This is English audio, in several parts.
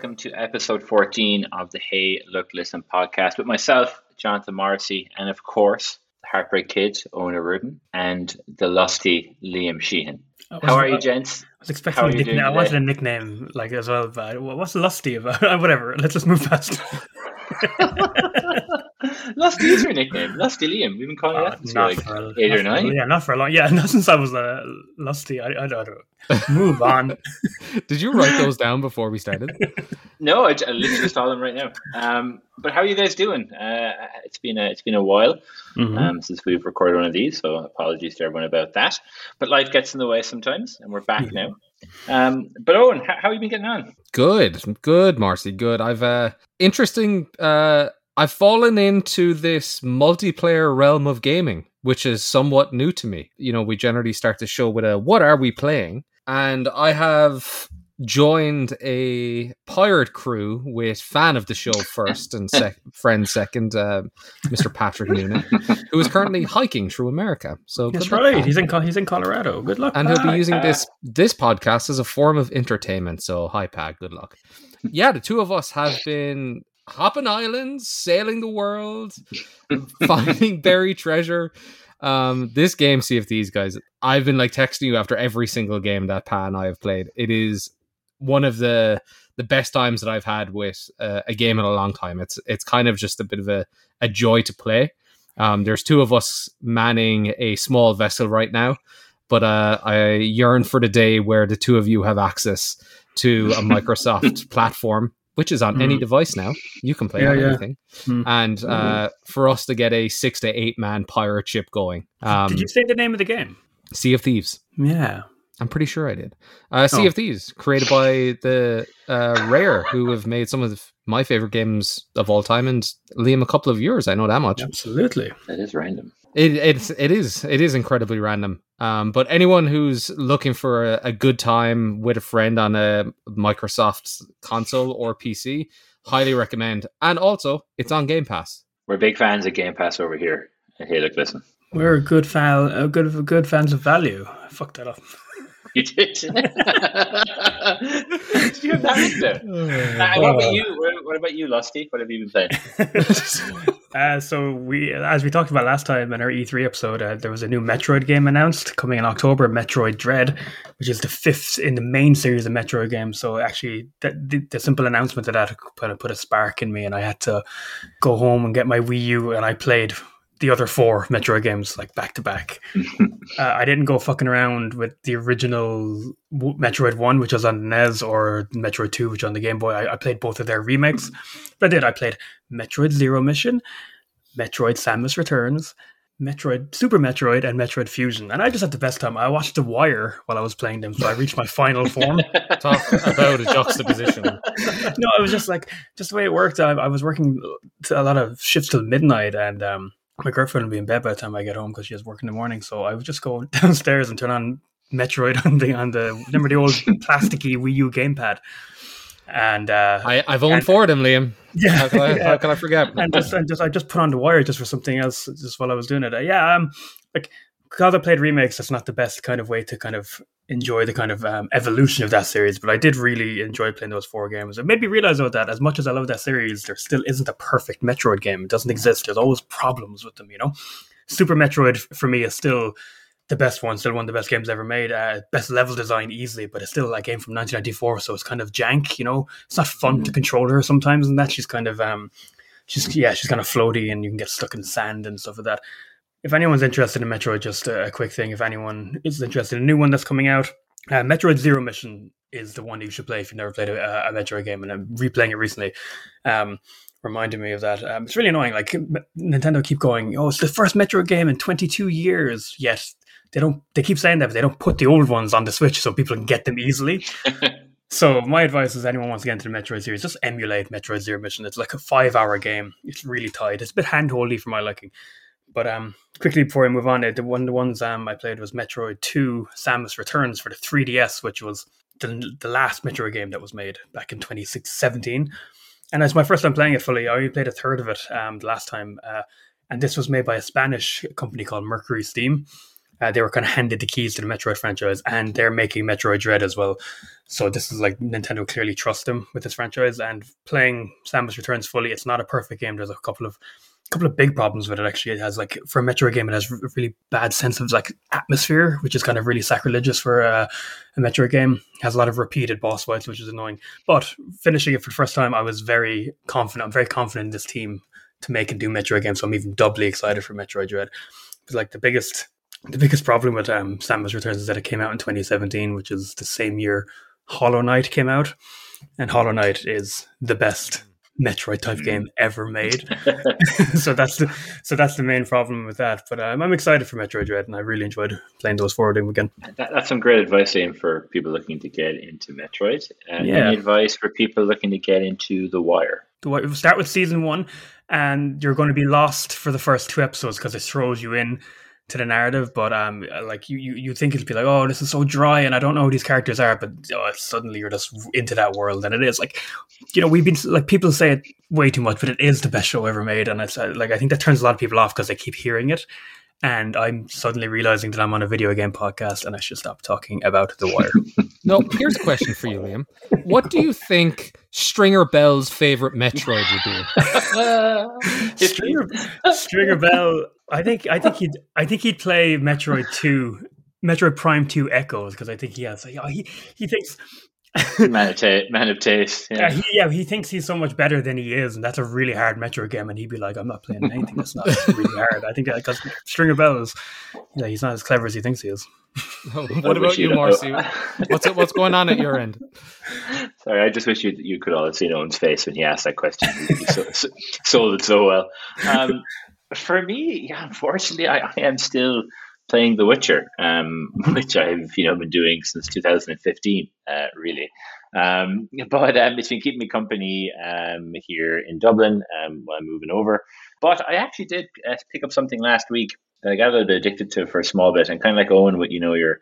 welcome to episode 14 of the Hey, Look, Listen podcast with myself, Jonathan Morrissey, and of course, the Heartbreak Kid, Owen Rudin, and the lusty Liam Sheehan. How are you, gents? I was expecting a nickname. I wanted a nickname like as well, but what's lusty about? Whatever. Let's just move past. Lusty is your nickname. Lusty Liam. We've been calling uh, that since like a, eight or nine. yeah, not for a long. Yeah, not since I was uh, lusty. I, I, don't know. Move on. Did you write those down before we started? no, I, I literally saw them right now. Um, but how are you guys doing? Uh, it's been a it's been a while mm-hmm. um, since we've recorded one of these, so apologies to everyone about that. But life gets in the way sometimes, and we're back now. Um, but Owen, how, how have you been getting on? Good, good, Marcy, good. I've uh, interesting. Uh, I've fallen into this multiplayer realm of gaming, which is somewhat new to me. You know, we generally start the show with a "What are we playing?" and I have joined a pirate crew with fan of the show first and sec- friend second, uh, Mr. Patrick Noonan, who is currently hiking through America. So that's right. He's in he's in Colorado. Good luck. And he'll be using this this podcast as a form of entertainment. So hi, Pat. Good luck. Yeah, the two of us have been hopping islands, sailing the world, finding buried treasure. Um, this game, Sea of Thieves, guys, I've been like texting you after every single game that Pat and I have played. It is one of the the best times that I've had with uh, a game in a long time. It's it's kind of just a bit of a, a joy to play. Um, there's two of us manning a small vessel right now, but uh, I yearn for the day where the two of you have access to a Microsoft platform which is on mm. any device now. You can play yeah, on yeah. anything. Mm. And mm-hmm. uh, for us to get a six to eight man pirate ship going. Um, did you say the name of the game? Sea of Thieves. Yeah. I'm pretty sure I did. Uh, sea oh. of Thieves, created by the uh, Rare, who have made some of my favorite games of all time, and Liam a couple of years. I know that much. Absolutely, that is random. It, it's it is it is incredibly random. Um, but anyone who's looking for a, a, good time with a friend on a Microsoft console or PC, highly recommend. And also, it's on Game Pass. We're big fans of Game Pass over here. Hey, look, listen. We're a good fan, a good good fans of value. I fucked that up. You did. did you have that uh, what about you? What about you, Lusty? What have you been playing? uh, so we, as we talked about last time in our E3 episode, uh, there was a new Metroid game announced coming in October, Metroid Dread, which is the fifth in the main series of Metroid games. So actually, the, the, the simple announcement of that put, put a spark in me, and I had to go home and get my Wii U, and I played the other four Metroid games like back to back. Uh, I didn't go fucking around with the original Metroid One, which was on the NES, or Metroid Two, which was on the Game Boy. I, I, played both of their remakes, but I did. I played Metroid Zero Mission, Metroid Samus Returns, Metroid Super Metroid, and Metroid Fusion, and I just had the best time. I watched The Wire while I was playing them, so I reached my final form. Talk about a juxtaposition. no, it was just like just the way it worked. I, I was working a lot of shifts till midnight, and um, my girlfriend will be in bed by the time I get home because she has work in the morning. So I would just go downstairs and turn on Metroid on the on the remember the old plasticky Wii U gamepad. And uh, I, I've owned and, four of them, Liam. Yeah, how can I, yeah. How can I forget? and just and just I just put on the wire just for something else, just while I was doing it. Uh, yeah, um, like because I played remakes, that's not the best kind of way to kind of enjoy the kind of um, evolution of that series. But I did really enjoy playing those four games. It made me realize though that as much as I love that series, there still isn't a perfect Metroid game. It doesn't exist. There's always problems with them. You know, Super Metroid for me is still the best one, still one of the best games ever made. Uh, best level design easily, but it's still a game from 1994, so it's kind of jank. You know, it's not fun mm-hmm. to control her sometimes, and that she's kind of um, she's yeah, she's kind of floaty, and you can get stuck in sand and stuff like that if anyone's interested in Metroid, just a, a, quick thing. If anyone is interested in a new one that's coming out, uh, Metroid Zero Mission is the one you should play if you've never played a, a Metroid game. And I'm replaying it recently. Um, reminded me of that. Um, it's really annoying. Like Nintendo keep going, oh, it's the first Metroid game in 22 years. Yet they don't. They keep saying that, but they don't put the old ones on the Switch so people can get them easily. so my advice is, anyone wants to get into the Metroid series, just emulate Metroid Zero Mission. It's like a five-hour game. It's really tight. It's a bit handholdy for my liking. But um, quickly before I move on, the one the ones um I played was Metroid Two: Samus Returns for the 3DS, which was the the last Metroid game that was made back in 2017. And it's my first time playing it fully. I only played a third of it um the last time, uh, and this was made by a Spanish company called Mercury Steam. Uh, they were kind of handed the keys to the Metroid franchise, and they're making Metroid Dread as well. So this is like Nintendo clearly trust them with this franchise. And playing Samus Returns fully, it's not a perfect game. There's a couple of couple of big problems with it. Actually, it has like for a Metroid game, it has a really bad sense of like atmosphere, which is kind of really sacrilegious for a, a Metroid game. It has a lot of repeated boss fights, which is annoying. But finishing it for the first time, I was very confident. I'm very confident in this team to make and do Metro games. So I'm even doubly excited for Metroid Dread. Because like the biggest the biggest problem with um, Samus Returns is that it came out in 2017, which is the same year Hollow Knight came out, and Hollow Knight is the best Metroid type game ever made. so that's the so that's the main problem with that. But um, I'm excited for Metroid Dread, and I really enjoyed playing those forward game again. That, that's some great advice, Liam, for people looking to get into Metroid. And yeah. any advice for people looking to get into The Wire? The Wire. Start with season one, and you're going to be lost for the first two episodes because it throws you in to the narrative, but um, like you, you, you think it'll be like, oh, this is so dry, and I don't know who these characters are, but oh, suddenly you're just into that world, and it is like, you know, we've been like people say it way too much, but it is the best show ever made, and it's uh, like I think that turns a lot of people off because they keep hearing it, and I'm suddenly realizing that I'm on a video game podcast, and I should stop talking about The Wire. no, here's a question for you, Liam. What do you think Stringer Bell's favorite Metroid would be? Stringer, Stringer Bell I think I think he'd I think he'd play Metroid Two, Metroid Prime Two Echoes because I think he has. He he thinks. Man of taste, man of taste. Yeah. Yeah, he, yeah, he thinks he's so much better than he is, and that's a really hard Metro game. And he'd be like, "I'm not playing anything that's not really hard." I think because Stringer Bell is, yeah, he's not as clever as he thinks he is. What about you, Marcy? what's what's going on at your end? Sorry, I just wish you you could all have seen Owen's face when he asked that question. He so, so, sold it so well. Um, for me, yeah, unfortunately, I, I am still playing The Witcher, um, which I've you know been doing since 2015, uh, really. Um, but um, it's been keeping me company um, here in Dublin um, while I'm moving over. But I actually did uh, pick up something last week that I got a little bit addicted to for a small bit, and kind of like Owen with you know your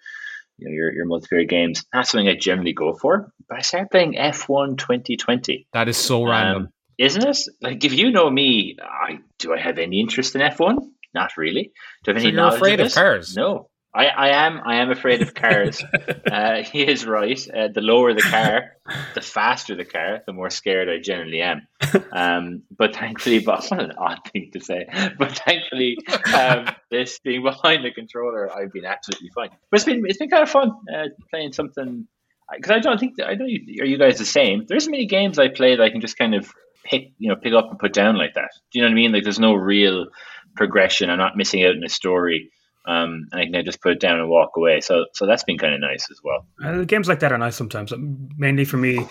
you know, your, your multiplayer games. Not something I generally go for, but I started playing F1 2020. That is so random. Um, isn't it? Like, if you know me, I do I have any interest in F one? Not really. Do you have any? So you're afraid of, of cars? No, I, I am. I am afraid of cars. uh, he is right. Uh, the lower the car, the faster the car, the more scared I generally am. Um, but thankfully, but what an odd thing to say. But thankfully, um, this being behind the controller, I've been absolutely fine. But it's been it's been kind of fun uh, playing something because I don't think I don't. Are you guys the same? There isn't many games I play that I can just kind of pick you know pick up and put down like that. Do you know what I mean? Like there's no real progression. I'm not missing out in a story. Um, and I can just put it down and walk away. So, so that's been kind of nice as well. Uh, games like that are nice sometimes. Mainly for me,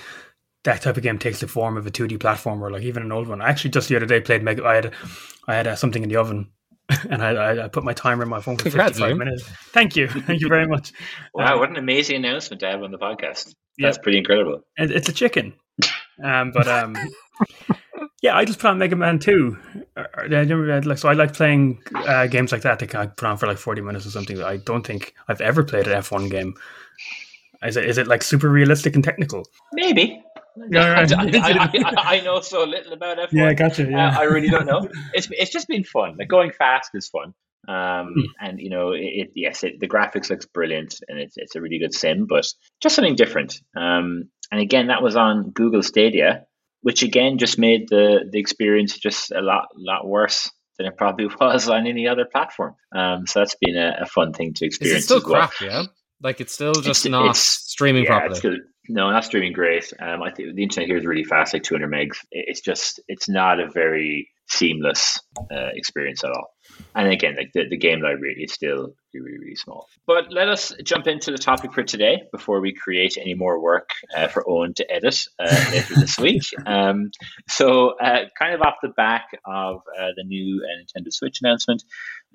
that type of game takes the form of a 2D platformer, like even an old one. I actually just the other day played Mega. I had, I had uh, something in the oven, and I, I, put my timer in my phone for Congrats, 55 minutes. Thank you, thank you very much. wow, um, what an amazing announcement to have on the podcast. That's yep. pretty incredible. It's a chicken, um, but um, yeah, I just put on Mega Man 2. Uh, uh, so I like playing uh, games like that that I put on for like 40 minutes or something. I don't think I've ever played an F1 game. Is it, is it like super realistic and technical? Maybe. Yeah, right. I, I, I, I, know so little about F1. Yeah, gotcha. Yeah. Uh, I really don't know. It's it's just been fun. Like going fast is fun. Um, hmm. and you know, it, it yes, it, the graphics looks brilliant, and it's it's a really good sim, but just something different. Um, and again, that was on Google Stadia, which again just made the the experience just a lot lot worse than it probably was on any other platform. Um, so that's been a, a, fun thing to experience. Is it still crap? Well. Yeah, like it's still just it's, not it's, streaming yeah, properly. Still, no, not streaming great. Um, I think the internet here is really fast, like 200 megs. It's just it's not a very seamless uh, experience at all. And again, like the, the game library is still really, really small. But let us jump into the topic for today before we create any more work uh, for Owen to edit uh, later this week. Um, so, uh, kind of off the back of uh, the new uh, Nintendo Switch announcement,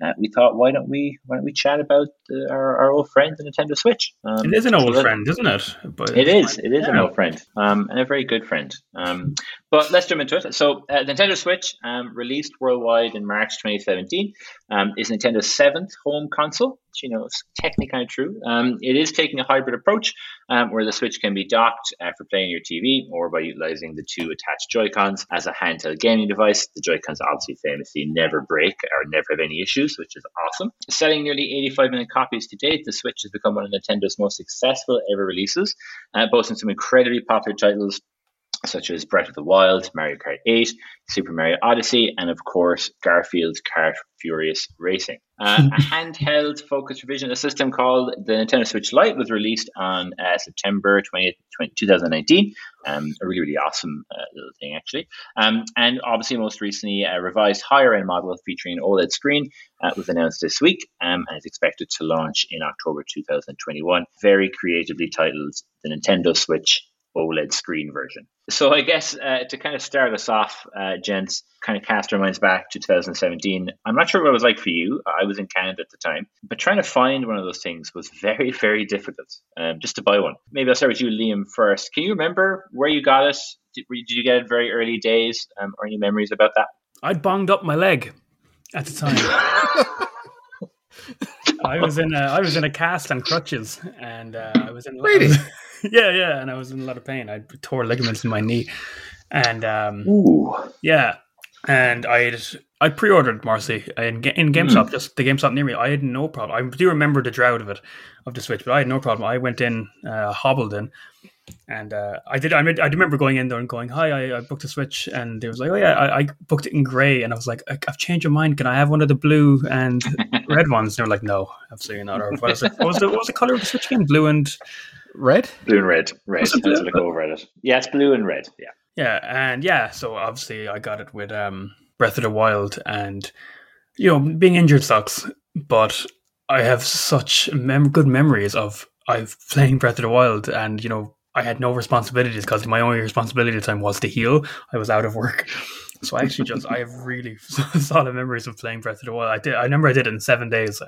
uh, we thought, why don't we why don't we chat about the, our, our old friend, the Nintendo Switch? Um, it is an old friend, isn't it? But it is. It is yeah. an old friend, um, and a very good friend. Um, But let's jump into it. So, uh, Nintendo Switch, um, released worldwide in March 2017, um, is Nintendo's seventh home console. Which, you know, it's technically kind of true. Um, it is taking a hybrid approach um, where the Switch can be docked uh, for playing your TV or by utilizing the two attached Joy Cons as a handheld gaming device. The Joy Cons obviously famously never break or never have any issues, which is awesome. Selling nearly 85 million copies to date, the Switch has become one of Nintendo's most successful ever releases, uh, boasting some incredibly popular titles such as Breath of the Wild, Mario Kart 8, Super Mario Odyssey, and of course Garfield's Kart Furious Racing. Uh, a handheld focus revision a system called the Nintendo Switch Lite was released on uh, September 20th, 20, 2019. Um, a really, really awesome uh, little thing, actually. Um, and obviously, most recently, a revised higher end model featuring an OLED screen uh, was announced this week um, and is expected to launch in October 2021. Very creatively titled the Nintendo Switch OLED screen version. So I guess uh, to kind of start us off, uh, gents, kind of cast our minds back to 2017. I'm not sure what it was like for you. I was in Canada at the time, but trying to find one of those things was very, very difficult. Um, just to buy one. Maybe I'll start with you, Liam, first. Can you remember where you got it? Did, did you get it very early days, um, or any memories about that? I'd bonged up my leg at the time. I was in a, I was in a cast and crutches, and uh, I was in really. Yeah, yeah, and I was in a lot of pain. I tore ligaments in my knee, and um, Ooh. yeah, and I I pre-ordered Marcy in in GameStop, mm. just the GameStop near me. I had no problem. I do remember the drought of it of the Switch, but I had no problem. I went in, uh, hobbled in, and uh, I did. I, made, I remember going in there and going, "Hi, I, I booked a Switch," and they was like, "Oh yeah, I, I, booked it in grey." And I was like, "I've changed your mind. Can I have one of the blue and red ones?" And they were like, "No, absolutely not." Or what was it? What was the, what was the color of the Switch again? Blue and red. Blue and red. Red. I go over it. Yeah, it's blue and red. Yeah. Yeah, and yeah, so obviously I got it with um, Breath of the Wild, and you know, being injured sucks, but I have such mem- good memories of I've playing Breath of the Wild, and you know, I had no responsibilities because my only responsibility at the time was to heal. I was out of work. So I actually just I have really solid memories of playing Breath of the Wild. I did I remember I did it in seven days.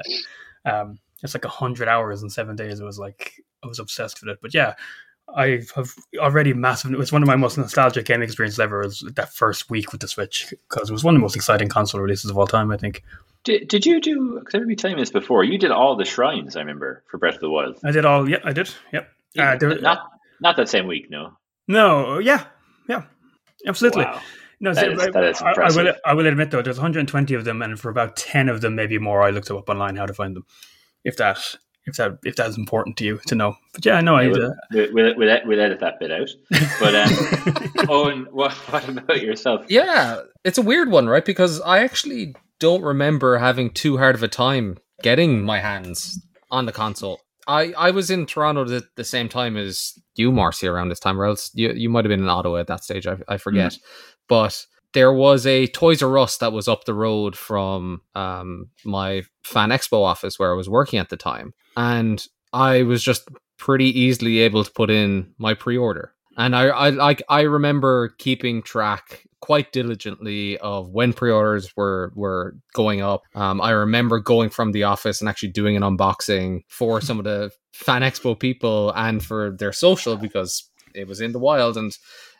Um, it's like a hundred hours in seven days. It was like I was obsessed with it. But yeah, I have already massive. It was one of my most nostalgic game experiences ever. Was that first week with the Switch because it was one of the most exciting console releases of all time. I think. Did, did you do? Because I remember you telling me this before. You did all the shrines. I remember for Breath of the Wild. I did all. Yeah, I did. Yep. Uh, there, not not that same week. No. No. Yeah. Yeah. Absolutely. Wow. No, that, is, that is impressive. I, I, will, I will admit though, there's 120 of them, and for about 10 of them, maybe more, I looked up online how to find them. If that if that if that's important to you to know. But yeah, no, I we'll, uh, we'll, we'll, we'll, edit that bit out. But um, Owen, what, what about yourself? Yeah, it's a weird one, right? Because I actually don't remember having too hard of a time getting my hands on the console. I, I was in Toronto at the same time as you, Marcy, around this time, or else you, you might have been in Ottawa at that stage. I, I forget. Mm. But there was a Toys R Us that was up the road from um, my Fan Expo office where I was working at the time, and I was just pretty easily able to put in my pre-order. And I, I like I remember keeping track quite diligently of when pre-orders were were going up. Um, I remember going from the office and actually doing an unboxing for some of the Fan Expo people and for their social because it was in the wild and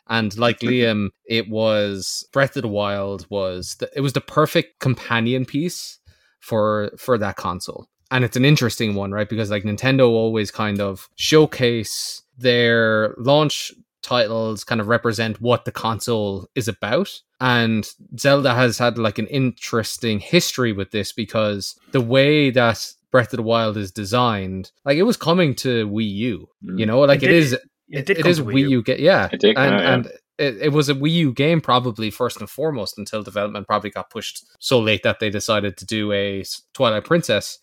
and like Liam, it was Breath of the Wild was the, it was the perfect companion piece for for that console. And it's an interesting one, right? Because like Nintendo always kind of showcase their launch titles kind of represent what the console is about. And Zelda has had like an interesting history with this because the way that Breath of the Wild is designed, like it was coming to Wii U, you mm. know, like it, it is it, it, it is Wii U. U. Get yeah, it did, and, yeah. and it, it, was a Wii U game probably first and foremost until development probably got pushed so late that they decided to do a Twilight Princess,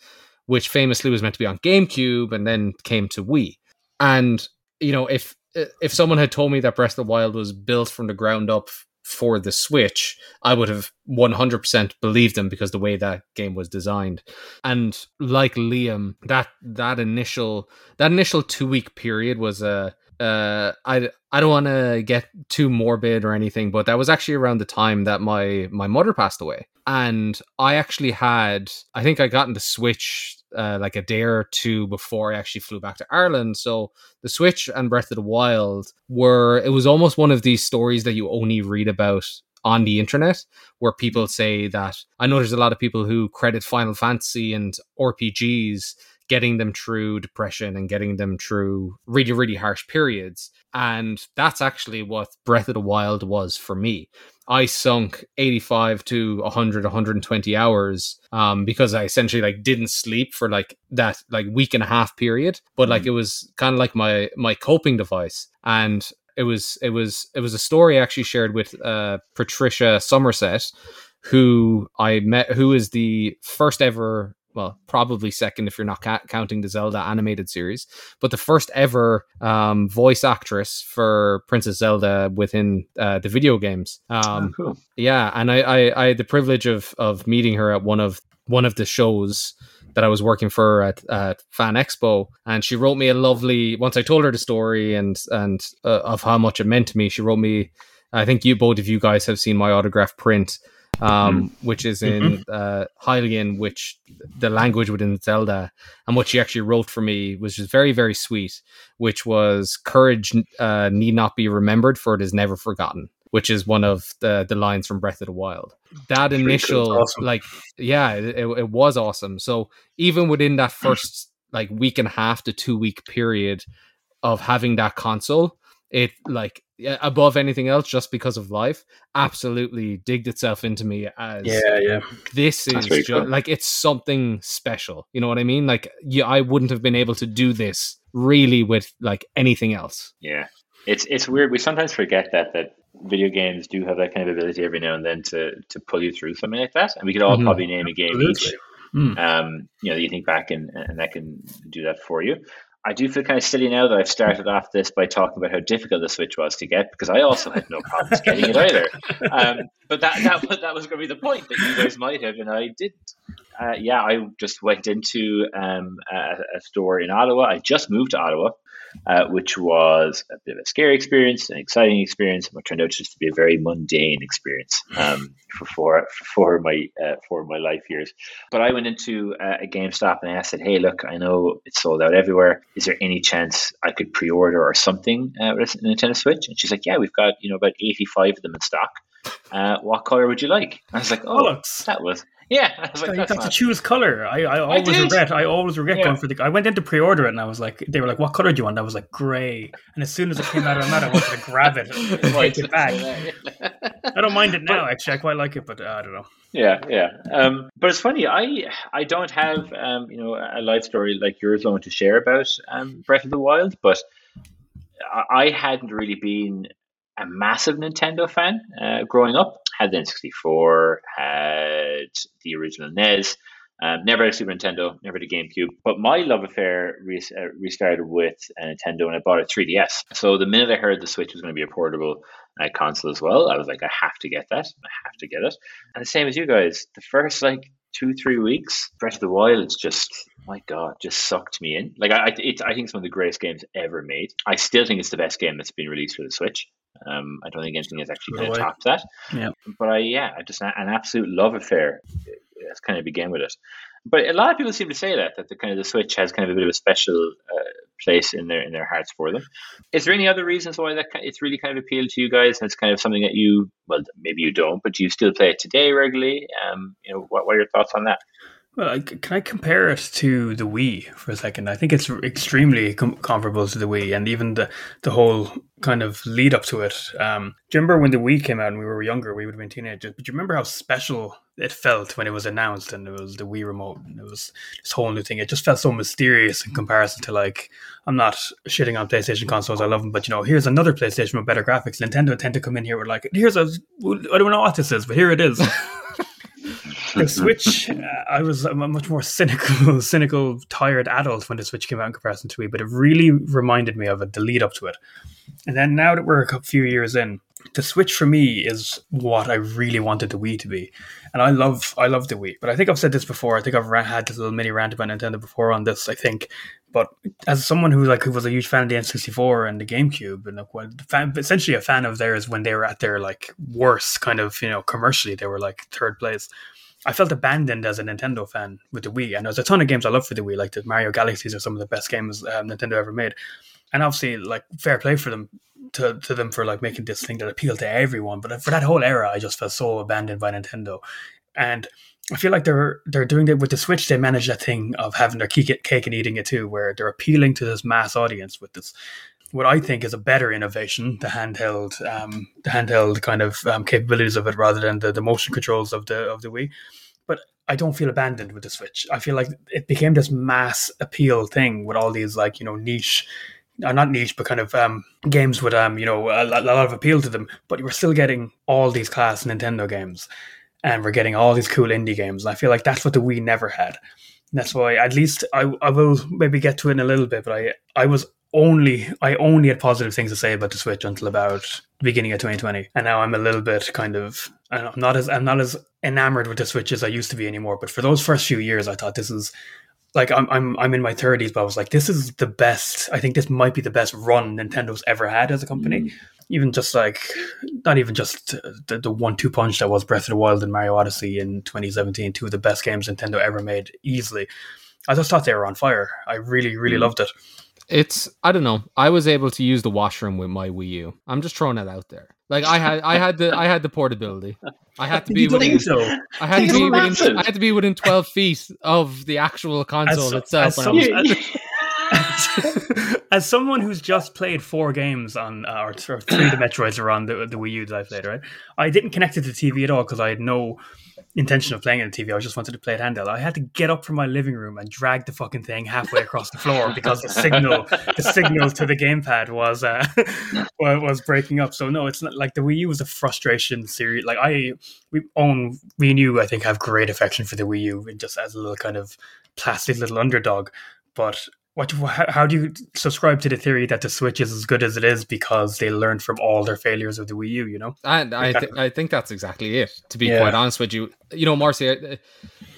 which famously was meant to be on GameCube and then came to Wii. And you know, if if someone had told me that Breath of the Wild was built from the ground up for the Switch, I would have 100% believed them because the way that game was designed. And like Liam, that that initial that initial 2 week period was a uh, I I don't want to get too morbid or anything, but that was actually around the time that my my mother passed away, and I actually had I think I got into Switch uh, like a day or two before I actually flew back to Ireland. So the Switch and Breath of the Wild were it was almost one of these stories that you only read about on the internet where people say that I know there's a lot of people who credit Final Fantasy and RPGs getting them through depression and getting them through really, really harsh periods. And that's actually what Breath of the Wild was for me. I sunk 85 to 100, 120 hours um, because I essentially like didn't sleep for like that like week and a half period. But like mm. it was kind of like my my coping device. And it was it was it was a story I actually shared with uh, Patricia Summersett, who I met, who is the first ever well, probably second if you're not ca- counting the Zelda animated series, but the first ever um, voice actress for Princess Zelda within uh, the video games. Um, oh, cool. Yeah, and I, I, I had the privilege of of meeting her at one of one of the shows that I was working for at, at Fan Expo, and she wrote me a lovely. Once I told her the story and and uh, of how much it meant to me, she wrote me. I think you both of you guys have seen my autograph print um, mm-hmm. which is in mm-hmm. uh, Hylian, which the language within Zelda, and what she actually wrote for me was just very, very sweet, which was courage uh, need not be remembered, for it is never forgotten. Which is one of the the lines from Breath of the Wild. That initial, cool. awesome. like, yeah, it, it was awesome. So even within that first like week and a half to two week period of having that console, it like above anything else just because of life absolutely digged itself into me as yeah yeah. this is just, cool. like it's something special you know what i mean? Like yeah i wouldn't have been able to do this really with like anything else. Yeah. It's it's weird we sometimes forget that that video games do have that kind of ability every now and then to to pull you through something like that and we could all mm-hmm. probably name a game each. Mm. um you know you think back and and that can do that for you I do feel kind of silly now that I've started off this by talking about how difficult the Switch was to get because I also had no problems getting it either. Um, but that, that that was going to be the point that you guys might have and I didn't. Uh, yeah, I just went into um, a, a, store in Ottawa. I just moved to Ottawa uh, which was a bit of a scary experience, an exciting experience, and what turned out just to be a very mundane experience um, for for for my uh, for my life years. But I went into uh, a GameStop and I said, "Hey, look, I know it's sold out everywhere. Is there any chance I could pre-order or something uh, with a Nintendo Switch?" And she's like, "Yeah, we've got you know about eighty-five of them in stock. Uh, what color would you like?" I was like, "Oh, that was yeah, I was like, you got to choose color. I, I always I regret. I always regret yeah. going for the. I went in to pre-order it, and I was like, they were like, "What color do you want?" I was like, "Gray." And as soon as it came out of my mouth, I wanted to grab it and take it back. I don't mind it now. Actually, I quite like it, but uh, I don't know. Yeah, yeah. Um, but it's funny. I I don't have um, you know a life story like yours, Owen, to share about um, Breath of the Wild, but I hadn't really been a massive Nintendo fan uh, growing up. Had the N64, had the original NES. Um, never had a Super Nintendo, never a GameCube. But my love affair uh, restarted with Nintendo and I bought a 3DS. So the minute I heard the Switch was going to be a portable uh, console as well, I was like, I have to get that. I have to get it. And the same as you guys, the first like two, three weeks, Breath of the Wild, it's just, my God, just sucked me in. Like, I, it, I think it's one of the greatest games ever made. I still think it's the best game that's been released for the Switch. Um, I don't think anything has actually kind of topped that. Yeah. But I, yeah, I just an absolute love affair. That's kind of began with it. But a lot of people seem to say that that the kind of the Switch has kind of a bit of a special uh, place in their in their hearts for them. Is there any other reasons why that it's really kind of appealed to you guys? And it's kind of something that you well maybe you don't, but you still play it today regularly? Um, you know, what, what are your thoughts on that? Well, can I compare it to the Wii for a second? I think it's extremely com- comparable to the Wii, and even the the whole kind of lead up to it. Um, do you remember when the Wii came out and we were younger? We would have been teenagers, but do you remember how special it felt when it was announced and it was the Wii remote and it was this whole new thing? It just felt so mysterious in comparison to like I'm not shitting on PlayStation consoles. I love them, but you know, here's another PlayStation with better graphics. Nintendo tend to come in here with like, here's a I don't know what this is, but here it is. the Switch, uh, I was a much more cynical, cynical, tired adult when the Switch came out in comparison to Wii, but it really reminded me of it, the lead up to it. And then now that we're a few years in, the Switch for me is what I really wanted the Wii to be, and I love I love the Wii. But I think I've said this before. I think I've had this little mini rant about Nintendo before on this. I think, but as someone who like who was a huge fan of the N64 and the GameCube, and like, well, fan, essentially a fan of theirs when they were at their like worst kind of you know commercially, they were like third place. I felt abandoned as a Nintendo fan with the Wii, and there's a ton of games I love for the Wii, like the Mario Galaxies are some of the best games um, Nintendo ever made, and obviously like fair play for them to, to them for like making this thing that appealed to everyone. But for that whole era, I just felt so abandoned by Nintendo, and I feel like they're they're doing it with the Switch. They manage that thing of having their cake, cake and eating it too, where they're appealing to this mass audience with this. What I think is a better innovation, the handheld, um, the handheld kind of um, capabilities of it, rather than the, the motion controls of the of the Wii. But I don't feel abandoned with the Switch. I feel like it became this mass appeal thing with all these like you know niche are uh, not niche, but kind of um, games with um, you know, a, a, lot of appeal to them. But we're still getting all these class Nintendo games, and we're getting all these cool indie games. And I feel like that's what the Wii never had. And that's why, at least, I I will maybe get to it in a little bit. But I I was only I only had positive things to say about the Switch until about the beginning of 2020, and now I'm a little bit kind of I'm not as I'm not as enamored with the Switch as I used to be anymore. But for those first few years, I thought this is like I'm I'm I'm in my thirties, but I was like, this is the best. I think this might be the best run Nintendo's ever had as a company. Mm. Even just like, not even just the, the one-two punch that was Breath of the Wild and Mario Odyssey in 2017, two of the best games Nintendo ever made, easily. I just thought they were on fire. I really, really mm. loved it. It's I don't know. I was able to use the washroom with my Wii U. I'm just throwing that out there. Like I had I had the I had the portability. I had to be within, so. I had to be within, I had to be within 12 feet of the actual console as, itself. As, some, was, as, as, someone who's just played four games on uh, or, or three of the Metroids are on the, the Wii U that I played, right? I didn't connect it to TV at all because I had no intention of playing it on the TV. I just wanted to play it handheld. I had to get up from my living room and drag the fucking thing halfway across the floor because the signal, the signal to the gamepad was uh, was breaking up. So no, it's not like the Wii U was a frustration series. Like I, we own Wii U. I think have great affection for the Wii U, just as a little kind of plastic little underdog. But what how do you subscribe to the theory that the switch is as good as it is because they learned from all their failures of the wii u you know and i th- i think that's exactly it to be yeah. quite honest with you you know marcy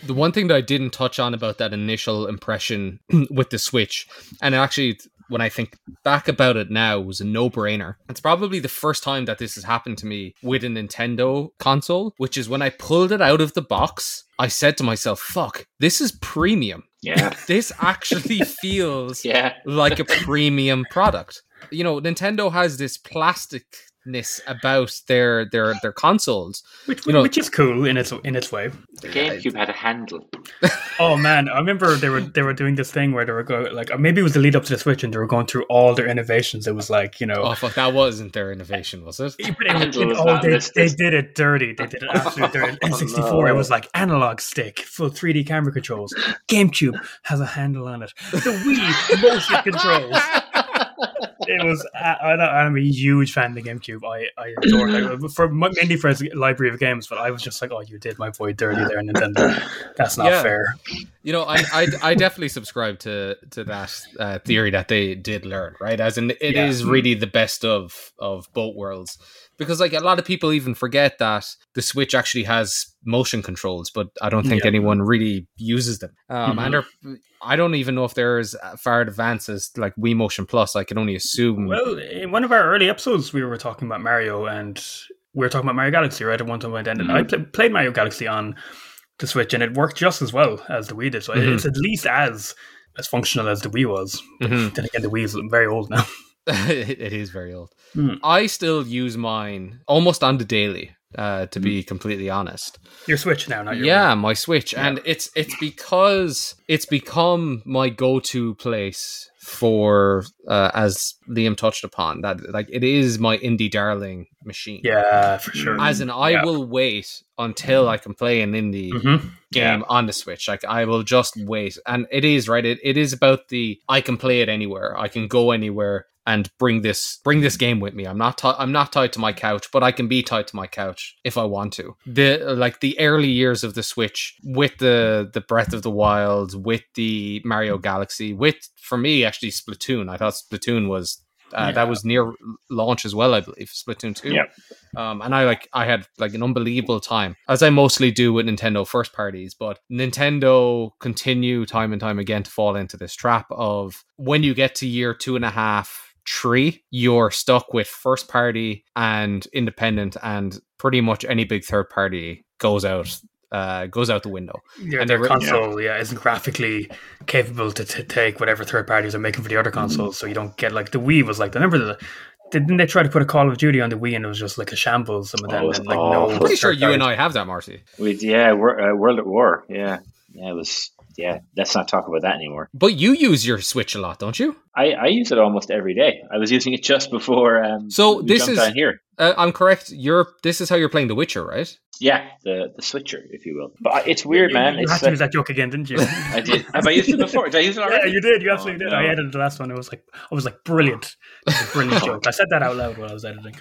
the one thing that i didn't touch on about that initial impression with the switch and actually when I think back about it now, it was a no brainer. It's probably the first time that this has happened to me with a Nintendo console, which is when I pulled it out of the box, I said to myself, fuck, this is premium. Yeah. this actually feels yeah. like a premium product. You know, Nintendo has this plastic ness about their their their consoles, which, you know, which is cool in its in its way. The GameCube had a handle. oh man, I remember they were they were doing this thing where they were going like uh, maybe it was the lead up to the Switch and they were going through all their innovations. It was like you know, oh fuck, that wasn't their innovation, was it? it, it, it oh, they, they did it dirty. They did it absolutely dirty. oh, N64, it was like analog stick, full 3D camera controls. GameCube has a handle on it. The Wii motion controls it was. I, am a huge fan of the GameCube. I I adore it for mainly for its library of games. But I was just like, oh, you did my boy dirty there, Nintendo. That's not yeah. fair. You know, I, I, I definitely subscribe to to that uh, theory that they did learn right. As in, it yeah. is really the best of of both worlds because like a lot of people even forget that the Switch actually has motion controls, but I don't think yeah. anyone really uses them. Um, mm-hmm. And I don't even know if they're as far advanced as like Wii Motion Plus. I can only assume. Well, in one of our early episodes, we were talking about Mario, and we were talking about Mario Galaxy, right? At one time, when ended, mm-hmm. I pl- played Mario Galaxy on the Switch, and it worked just as well as the Wii did. So mm-hmm. it's at least as as functional as the Wii was. Mm-hmm. Then again, the Wii is very old now. it is very old. Mm. I still use mine almost on the daily. Uh, to be hmm. completely honest, your Switch now, not your yeah, my Switch, yeah. and it's it's because it's become my go-to place for uh, as Liam touched upon that like it is my indie darling machine. Yeah, for sure. As in, I yeah. will wait until I can play an indie mm-hmm. game yeah. on the Switch. Like I will just wait, and it is right. It, it is about the I can play it anywhere. I can go anywhere and bring this bring this game with me. I'm not t- I'm not tied to my couch, but I can be tied to my couch if I want to. The like the early years of the Switch with the the Breath of the Wild, with the Mario Galaxy, with for me actually Splatoon. I thought Splatoon was uh, yeah. That was near launch as well, I believe. Splatoon two. Yeah. Um, and I like I had like an unbelievable time, as I mostly do with Nintendo first parties. But Nintendo continue time and time again to fall into this trap of when you get to year two and a half, three, you're stuck with first party and independent, and pretty much any big third party goes out uh, goes out the window. Yeah, and their console, yeah. yeah. isn't graphically capable to t- take whatever third parties are making for the other consoles. Mm. So you don't get like the Wii was like. The, Remember the didn't they try to put a Call of Duty on the Wii and it was just like a shambles? Some of them, oh, and, like, no. I'm pretty sure you and I have that, Marcy. We yeah, we're, uh, World at War. Yeah, yeah, it was yeah, let's not talk about that anymore. But you use your Switch a lot, don't you? I, I use it almost every day. I was using it just before. Um, so this is here. Uh, I'm correct. You're this is how you're playing The Witcher, right? Yeah, the the switcher, if you will. But it's weird, you, man. You, it's had to use that joke again, didn't you? I did. Have I used it before? Did I use it already? Yeah, you did. You absolutely oh, did. No. I edited the last one. It was like I was like brilliant. Was brilliant joke. I said that out loud while I was editing.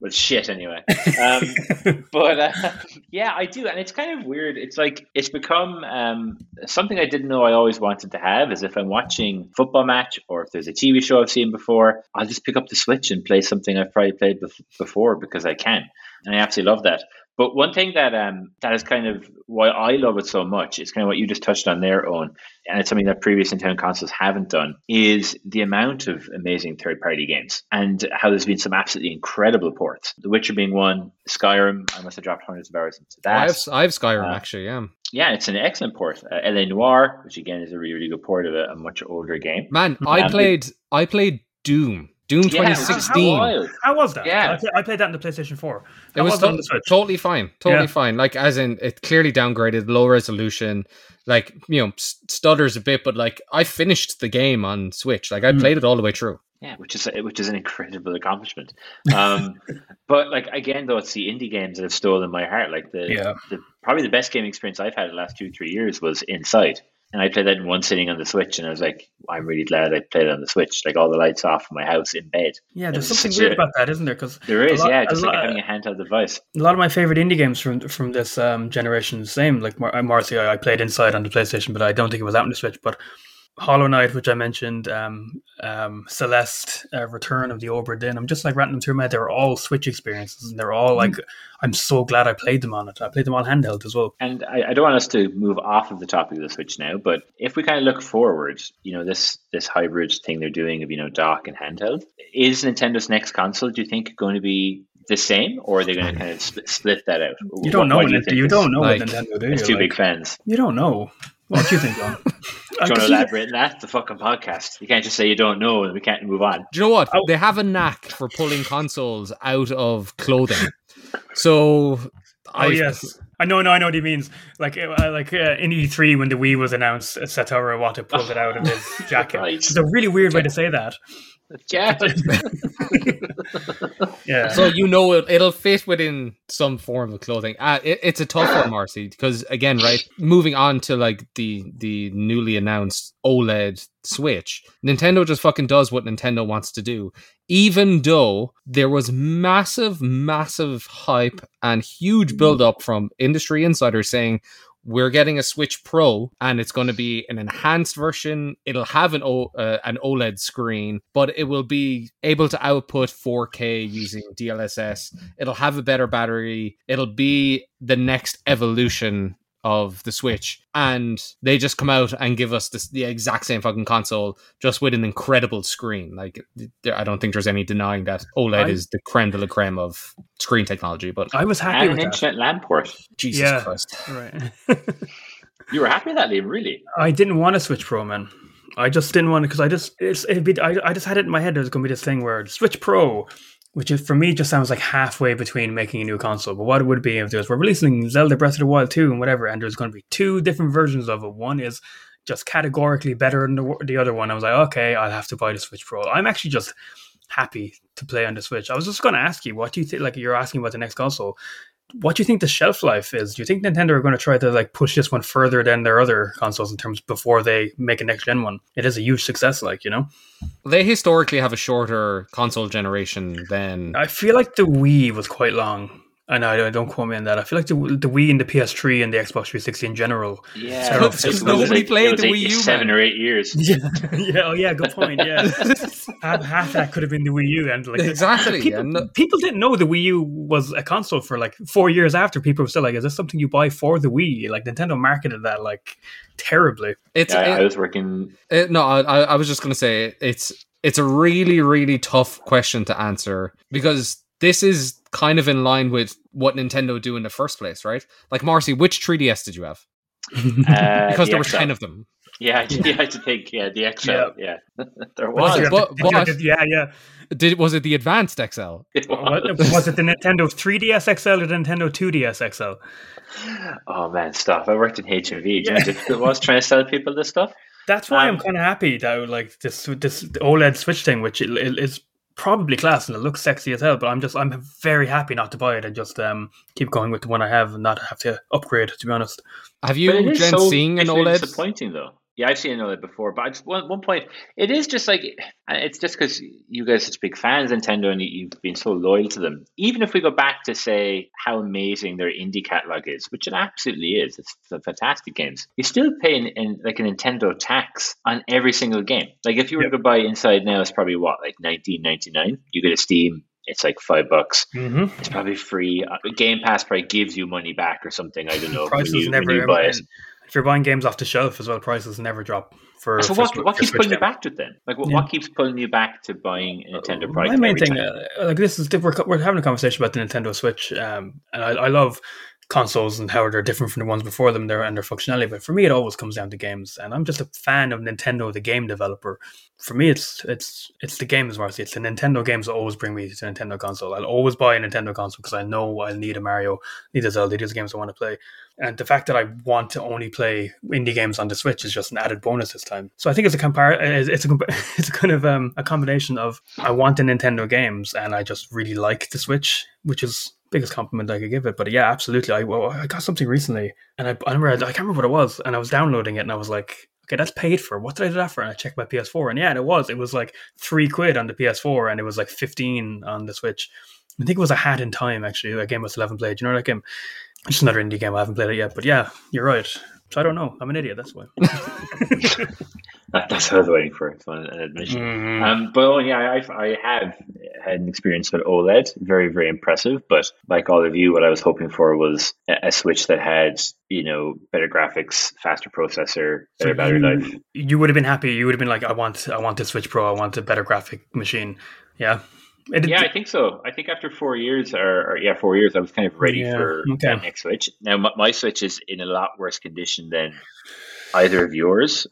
Was shit anyway. Um, but uh, yeah, I do, and it's kind of weird. It's like it's become um, something I didn't know I always wanted to have. Is if I'm watching football match or if there's a TV show I've seen before, I'll just pick up the Switch and play something I've probably played bef- before because I can, and I absolutely love that. But one thing that um, that is kind of why I love it so much is kind of what you just touched on there, Owen, and it's something that previous Nintendo consoles haven't done, is the amount of amazing third-party games and how there's been some absolutely incredible ports. The Witcher being one, Skyrim. I must have dropped hundreds of hours into that. I have, I have Skyrim uh, actually. Yeah. Yeah, it's an excellent port. Uh, LA Noire, which again is a really, really good port of a, a much older game. Man, I um, played I played Doom Doom yeah, 2016. How, how, was that? Yeah, I, played that in the PlayStation 4. How it was, was to- totally fine, totally yeah. fine. Like as in, it clearly downgraded, low resolution. Like you know, stutters a bit, but like I finished the game on Switch. Like I mm. played it all the way through. Yeah, which is which is an incredible accomplishment. Um, but like again, though, it's the indie games that have stolen my heart. Like the, yeah. the probably the best gaming experience I've had in the last two three years was Inside. And I played that in one sitting on the Switch, and I was like, I'm really glad I played it on the Switch. Like all the lights off in my house in bed. Yeah, there's something weird a, about that, isn't there? Because there is, lot, yeah, just like lot, having a handheld device. A lot of my favorite indie games from from this um, generation, same. Like Mar- Marcy, I, I played Inside on the PlayStation, but I don't think it was out on the Switch. But Hollow Knight, which I mentioned, um, um, Celeste, uh, Return of the Obra Dinn. I'm just like ranting them through my head. They're all Switch experiences, and they're all like, mm. I'm so glad I played them on it. I played them on handheld as well. And I, I, don't want us to move off of the topic of the Switch now, but if we kind of look forward, you know, this this hybrid thing they're doing of you know dock and handheld, is Nintendo's next console? Do you think going to be the same, or are they going to kind of split, split that out? You don't what, know. What do you, you don't know like, Nintendo do. It's two like, big fans. You don't know. What do you think, John? Do you want to elaborate on that? The fucking podcast. You can't just say you don't know and we can't move on. Do you know what? Oh. They have a knack for pulling consoles out of clothing. So, oh I, yes, I know, no, I know what he means. Like, uh, like uh, in E3 when the Wii was announced, Satoru Iwata pulled it out of his jacket. right. It's a really weird way to say that. Yeah. yeah. So you know it, it'll fit within some form of clothing. Uh, it, it's a tough one, Marcy, because again, right, moving on to like the the newly announced OLED Switch, Nintendo just fucking does what Nintendo wants to do. Even though there was massive, massive hype and huge build up from industry insiders saying, we're getting a Switch Pro, and it's going to be an enhanced version. It'll have an o- uh, an OLED screen, but it will be able to output 4K using DLSS. It'll have a better battery. It'll be the next evolution of the Switch, and they just come out and give us this, the exact same fucking console, just with an incredible screen. Like, I don't think there's any denying that OLED I, is the creme de la creme of screen technology. But I was happy and with an internet LAN port. Jesus yeah, Christ! Right. you were happy with that, Liam? Really? I didn't want a Switch Pro, man. I just didn't want it because I just it's it'd be I, I just had it in my head. There's going to be this thing where Switch Pro which is, for me just sounds like halfway between making a new console. But what it would be if there was we're releasing Zelda Breath of the Wild 2 and whatever, and there's going to be two different versions of it. One is just categorically better than the, the other one. I was like, okay, I'll have to buy the Switch Pro. I'm actually just happy to play on the Switch. I was just going to ask you, what do you think? Like you're asking about the next console. What do you think the shelf life is? Do you think Nintendo are going to try to like push this one further than their other consoles in terms before they make a next gen one? It is a huge success, like you know. They historically have a shorter console generation than. I feel like the Wii was quite long. I know, I don't quote me on that. I feel like the, the Wii and the PS3 and the Xbox 360 in general. Yeah, Because it was nobody like- played it was the eight- Wii U, seven man. or eight years. Yeah, yeah, oh yeah, good point. Yeah, half, half that could have been the Wii U, and like Exactly, people, and no- people didn't know the Wii U was a console for like four years after. People were still like, "Is this something you buy for the Wii?" Like Nintendo marketed that like terribly. It's Yeah, I was working. it- no, I, I I was just gonna say it's it's a really really tough question to answer because this is kind of in line with what Nintendo do in the first place, right? Like Marcy, which 3DS did you have? Uh, Because the there were XL. ten of them. Yeah, I did, yeah, I to think. Yeah, the XL. Yeah. Yeah, there Was was. it? But- but- yeah, yeah. Did was it the advanced XL? It was. was it the Nintendo 3DS XL or the Nintendo 2DS XL? Oh man, stop! I worked in HMV. Do you know Yeah. how it was trying to sell people this stuff? That's why Um, I'm kind of happy that like this this OLED Switch thing, which it, it is probably class and it looks sexy as hell. But I'm just I'm very happy not to buy it and just um keep going with the one I have and not have to upgrade. To be honest, Have you But Jen so seeing an visually OLED? disappointing though. Yeah, I've seen OLED before, but just, one, one point, it is just like it's just because you guys are such big fans of Nintendo and you- you've been so loyal to them. Even if we go back to say how amazing their indie catalog is, which it absolutely is, it's fantastic games. You still pay in, in like a Nintendo tax on every single game. Like if you were Yep. to buy Inside now, it's probably what like nineteen ninety nine. You get a Steam. It's like five bucks. mm-hmm. It's probably free. Uh, Game Pass probably gives you money back or something. I don't know. when prices you, never. when you buy it. If you're buying games off the shelf as well, prices never drop. For, So for what, what for keeps Switch pulling you back to it then? Like what, Yeah. what keeps pulling you back to buying a Nintendo product? My main thing, uh, like this is we're, we're having a conversation about the Nintendo Switch, um, and I, I love consoles and how they're different from the ones before them, their and their functionality. But for me, it always comes down to games, and I'm just a fan of Nintendo, the game developer. For me, it's it's it's the games, Marcy. It's the Nintendo games that always bring me to Nintendo console. I'll always buy a Nintendo console because I know I'll need a Mario, need a Zelda, these games I want to play. And the fact that I want to only play indie games on the Switch is just an added bonus this time. So I think it's a compar- it's a it's a kind of um, a combination of I want the Nintendo games and I just really like the Switch, which is biggest compliment I could give it. But yeah, absolutely. I well, I got something recently and I, I remember I can't remember what it was, and I was downloading it and I was like. Okay, that's paid for. What did I do that for? And I checked my PS4, and yeah, and it was. It was like three quid on the PS4, and it was like fifteen on the Switch. I think it was a hat in time actually. A game I still haven't played. You know that game? Um, it's another indie game. I haven't played it yet, but yeah, you're right. So I don't know. I'm an idiot. That's why. That- that's what I was waiting for. It's an admission. Mm. Um, but oh, yeah, I, I have had an experience with OLED. Very, very impressive. But like all of you, what I was hoping for was a, a Switch that had, you know, better graphics, faster processor, better battery you, life. you would have been happy. You would have been like, I want, I want the Switch Pro. I want a better graphic machine. Yeah. It, Yeah, I think so. I think after four years, or, or yeah, four years, I was kind of ready Yeah, for okay. that next Switch. Now, my, my Switch is in a lot worse condition than either of yours,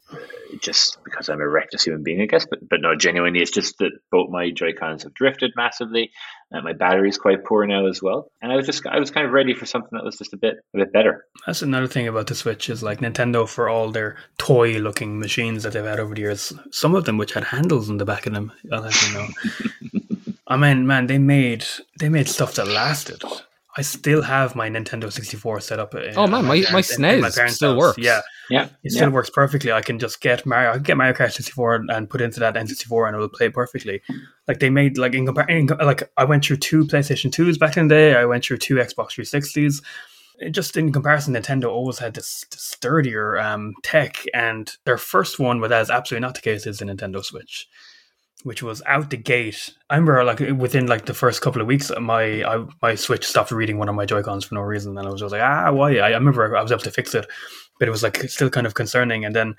just because I'm a reckless human being, I guess. But but no, genuinely, it's just that both my Joy Cons have drifted massively, and my battery's quite poor now as well. And I was just I was kind of ready for something that was just a bit a bit better. That's another thing about the Switch is like Nintendo for all their toy looking machines that they've had over the years. Some of them which had handles in the back of them. I'll have you know. I mean, man, they made they made stuff that lasted. I still have my Nintendo 64 set up. in- Oh, man, my- in- my in- in my SNES parents' still house. works. Yeah, Yeah, it still works perfectly. I can just get Mario. I can get Mario Kart 64 and, and put into that N64, and it will play perfectly. Like they made like in, compar- in like I went through two PlayStation 2s back in the day. I went through two Xbox 360s. It just in comparison, Nintendo always had this, this sturdier um, tech, and their first one, where that is absolutely not the case, is the Nintendo Switch, which was out the gate. I remember like within like the first couple of weeks, my I, my Switch stopped reading one of my Joy Cons for no reason, and I was just like, ah, why? I, I remember I was able to fix it, but it was like still kind of concerning. And then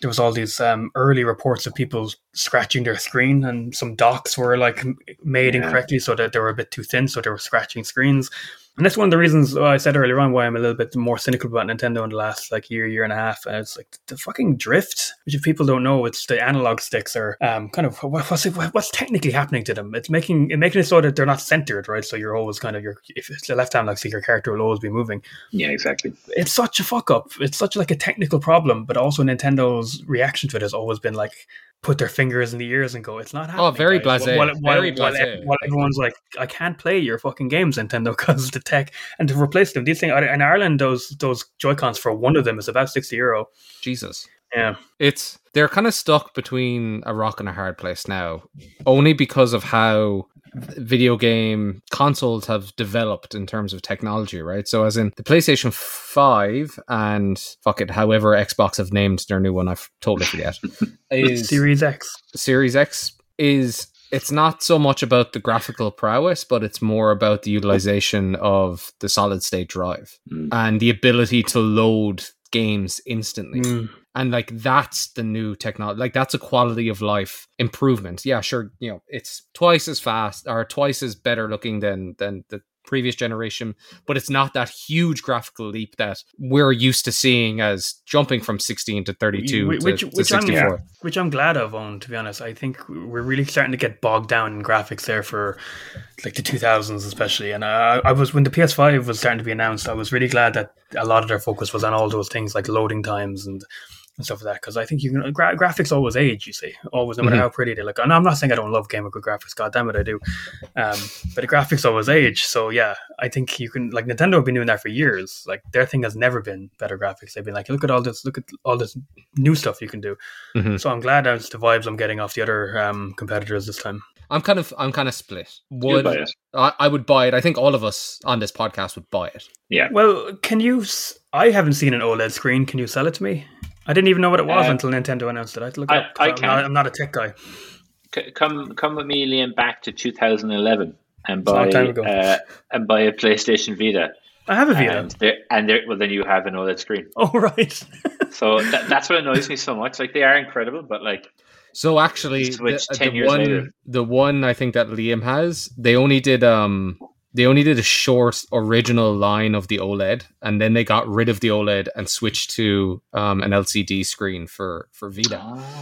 there was all these um, early reports of people scratching their screen, and some docks were like made Yeah. incorrectly, so that they were a bit too thin, so they were scratching screens. And that's one of the reasons I said earlier on why I'm a little bit more cynical about Nintendo in the last like year, year and a half. And it's like the fucking drift, which if people don't know, it's the analog sticks are um, kind of what's it, what's technically happening to them. It's making it making it so that they're not centered, right? So you're always kind of your if it's the left hand like so your character will always be moving yeah, exactly. it's such a fuck up. It's such like a technical problem, but also Nintendo's reaction to it has always been like, put their fingers in the ears and go, "It's not oh, happening." Oh, very guys." blasé. While, while, Very while, blasé. while everyone's like, "I can't play your fucking games, Nintendo, because the tech." And to replace them, these things in Ireland, those those Joy Cons for one of them is about sixty euro. Jesus. Yeah, It's they're kind of stuck between a rock and a hard place now, only because of how video game consoles have developed in terms of technology, right? So, as in the PlayStation Five and fuck it, however Xbox have named their new one, I've totally forget. is Series X. Series X is it's not so much about the graphical prowess, but it's more about the utilization of the solid state drive Mm. and the ability to load games instantly. Mm. And like that's the new technology. Like that's a quality of life improvement. Yeah, sure. You know, it's twice as fast or twice as better looking than than the previous generation, but it's not that huge graphical leap that we're used to seeing as jumping from 16 to 32 Which- to, which- to which I'm- 64. which I'm glad of. On to be honest, I think we're really starting to get bogged down in graphics there for like the 2000s, especially. And I, I was when the PS5 was starting to be announced, I was really glad that a lot of their focus was on all those things like loading times and. And stuff like that because I think you can gra- graphics always age. You see, always no matter Mhm. how pretty they look. And I'm not saying I don't love game with good graphics. God damn it, I do. Um, but the graphics always age. So yeah, I think you can like Nintendo have been doing that for years. Like their thing has never been better graphics. They've been like, look at all this, look at all this new stuff you can do. Mhm. So I'm glad that's the vibes I'm getting off the other um, competitors this time. I'm kind of I'm kind of split. Would buy it. I, I would buy it. I think all of us on this podcast would buy it. Yeah. Well, can you? I haven't seen an OLED screen. Can you sell it to me? I didn't even know what it was Uh, until Nintendo announced it. I had to look I- it up. 'cause I I'm, can. not, I'm not a tech guy. C- come come with me, Liam, back to 2011 and It's buy time ago. uh, and buy a PlayStation Vita. I have a Vita. And there, and there, well, then you have an OLED screen. oh right. So that, that's what annoys me so much. Like they are incredible, but like So actually, the, Switch the 10 years one later. the one I think that Liam has, they only did um they only did a short original line of the OLED, and then they got rid of the OLED and switched to um an LCD screen for for Vita.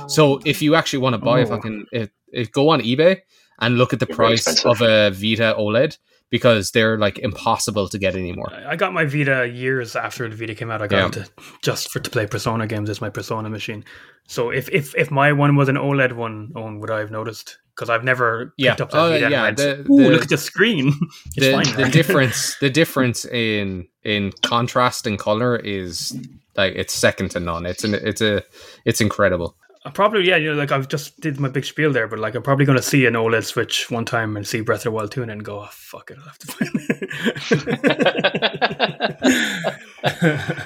So if you actually want to buy a Oh. fucking it, it, go on eBay and look at the They're price of a Vita OLED because they're like impossible to get anymore. I got my Vita years after the Vita came out. I got Yeah. it to, just for to play Persona games. It's my Persona machine. So if if if my one was an OLED one, Owen, would I have noticed? Because I've never Yeah. picked up that Oh, Vita. and yeah, went, the- Ooh, look at the screen. it's the, fine. the difference the difference in in contrast and color is like it's second to none it's an it's a it's incredible I probably yeah, you know, like I've just did my big spiel there, but like I'm probably going to see an OLED Switch one time and see Breath of the Wild 2 and then go, oh, fuck it, I'll have to find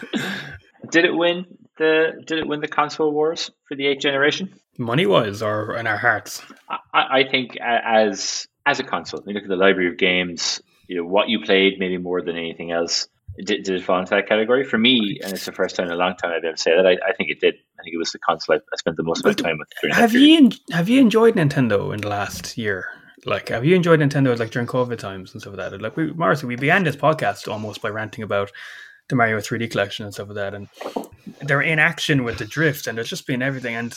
it. did it win the did it win the console wars for the eighth generation? Money wise or in our hearts. I, I think as as a console, you look at the library of games, you know what you played maybe more than anything else. Did, did it fall into that category for me? And it's the first time in a long time I've ever said that. I, I think it did. I think it was the console I, I spent the most of my time with. during Have you en- have you enjoyed Nintendo in the last year? Like, have you enjoyed Nintendo like during COVID times and stuff like that? Like, we, Morrissey, we began this podcast almost by ranting about the Mario 3D collection and stuff like that, and they're in action with the drift, and there's just been everything. And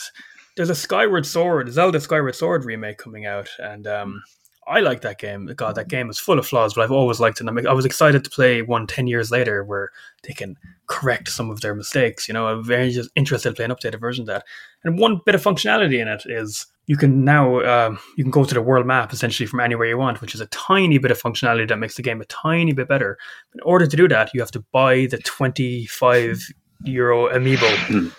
there's a Skyward Sword, Zelda Skyward Sword remake coming out, and um, I like that game. God, that game is full of flaws, but I've always liked it. And I was excited to play one 10 years later where they can correct some of their mistakes. You know, I'm very just interested to play an updated version of that. And one bit of functionality in it is you can now um, you can go to the world map essentially from anywhere you want, which is a tiny bit of functionality that makes the game a tiny bit better. In order to do that, you have to buy the 25 euro amiibo.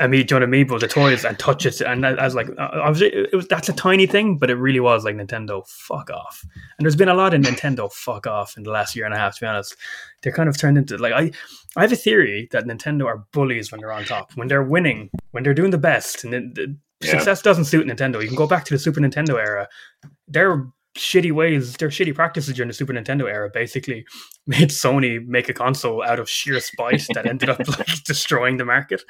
Ami- John Amiibo, the toys, and touch it, and I I was like, uh, obviously, it was that's a tiny thing, but it really was like Nintendo, fuck off. And there's been a lot of Nintendo, fuck off, in the last year and a half. To be honest, they're kind of turned into like I, I have a theory that Nintendo are bullies when they're on top, when they're winning, when they're doing the best, and the, the Yeah. success doesn't suit Nintendo. You can go back to the Super Nintendo era; their shitty ways, their shitty practices during the Super Nintendo era, basically made Sony make a console out of sheer spite that ended up like destroying the market.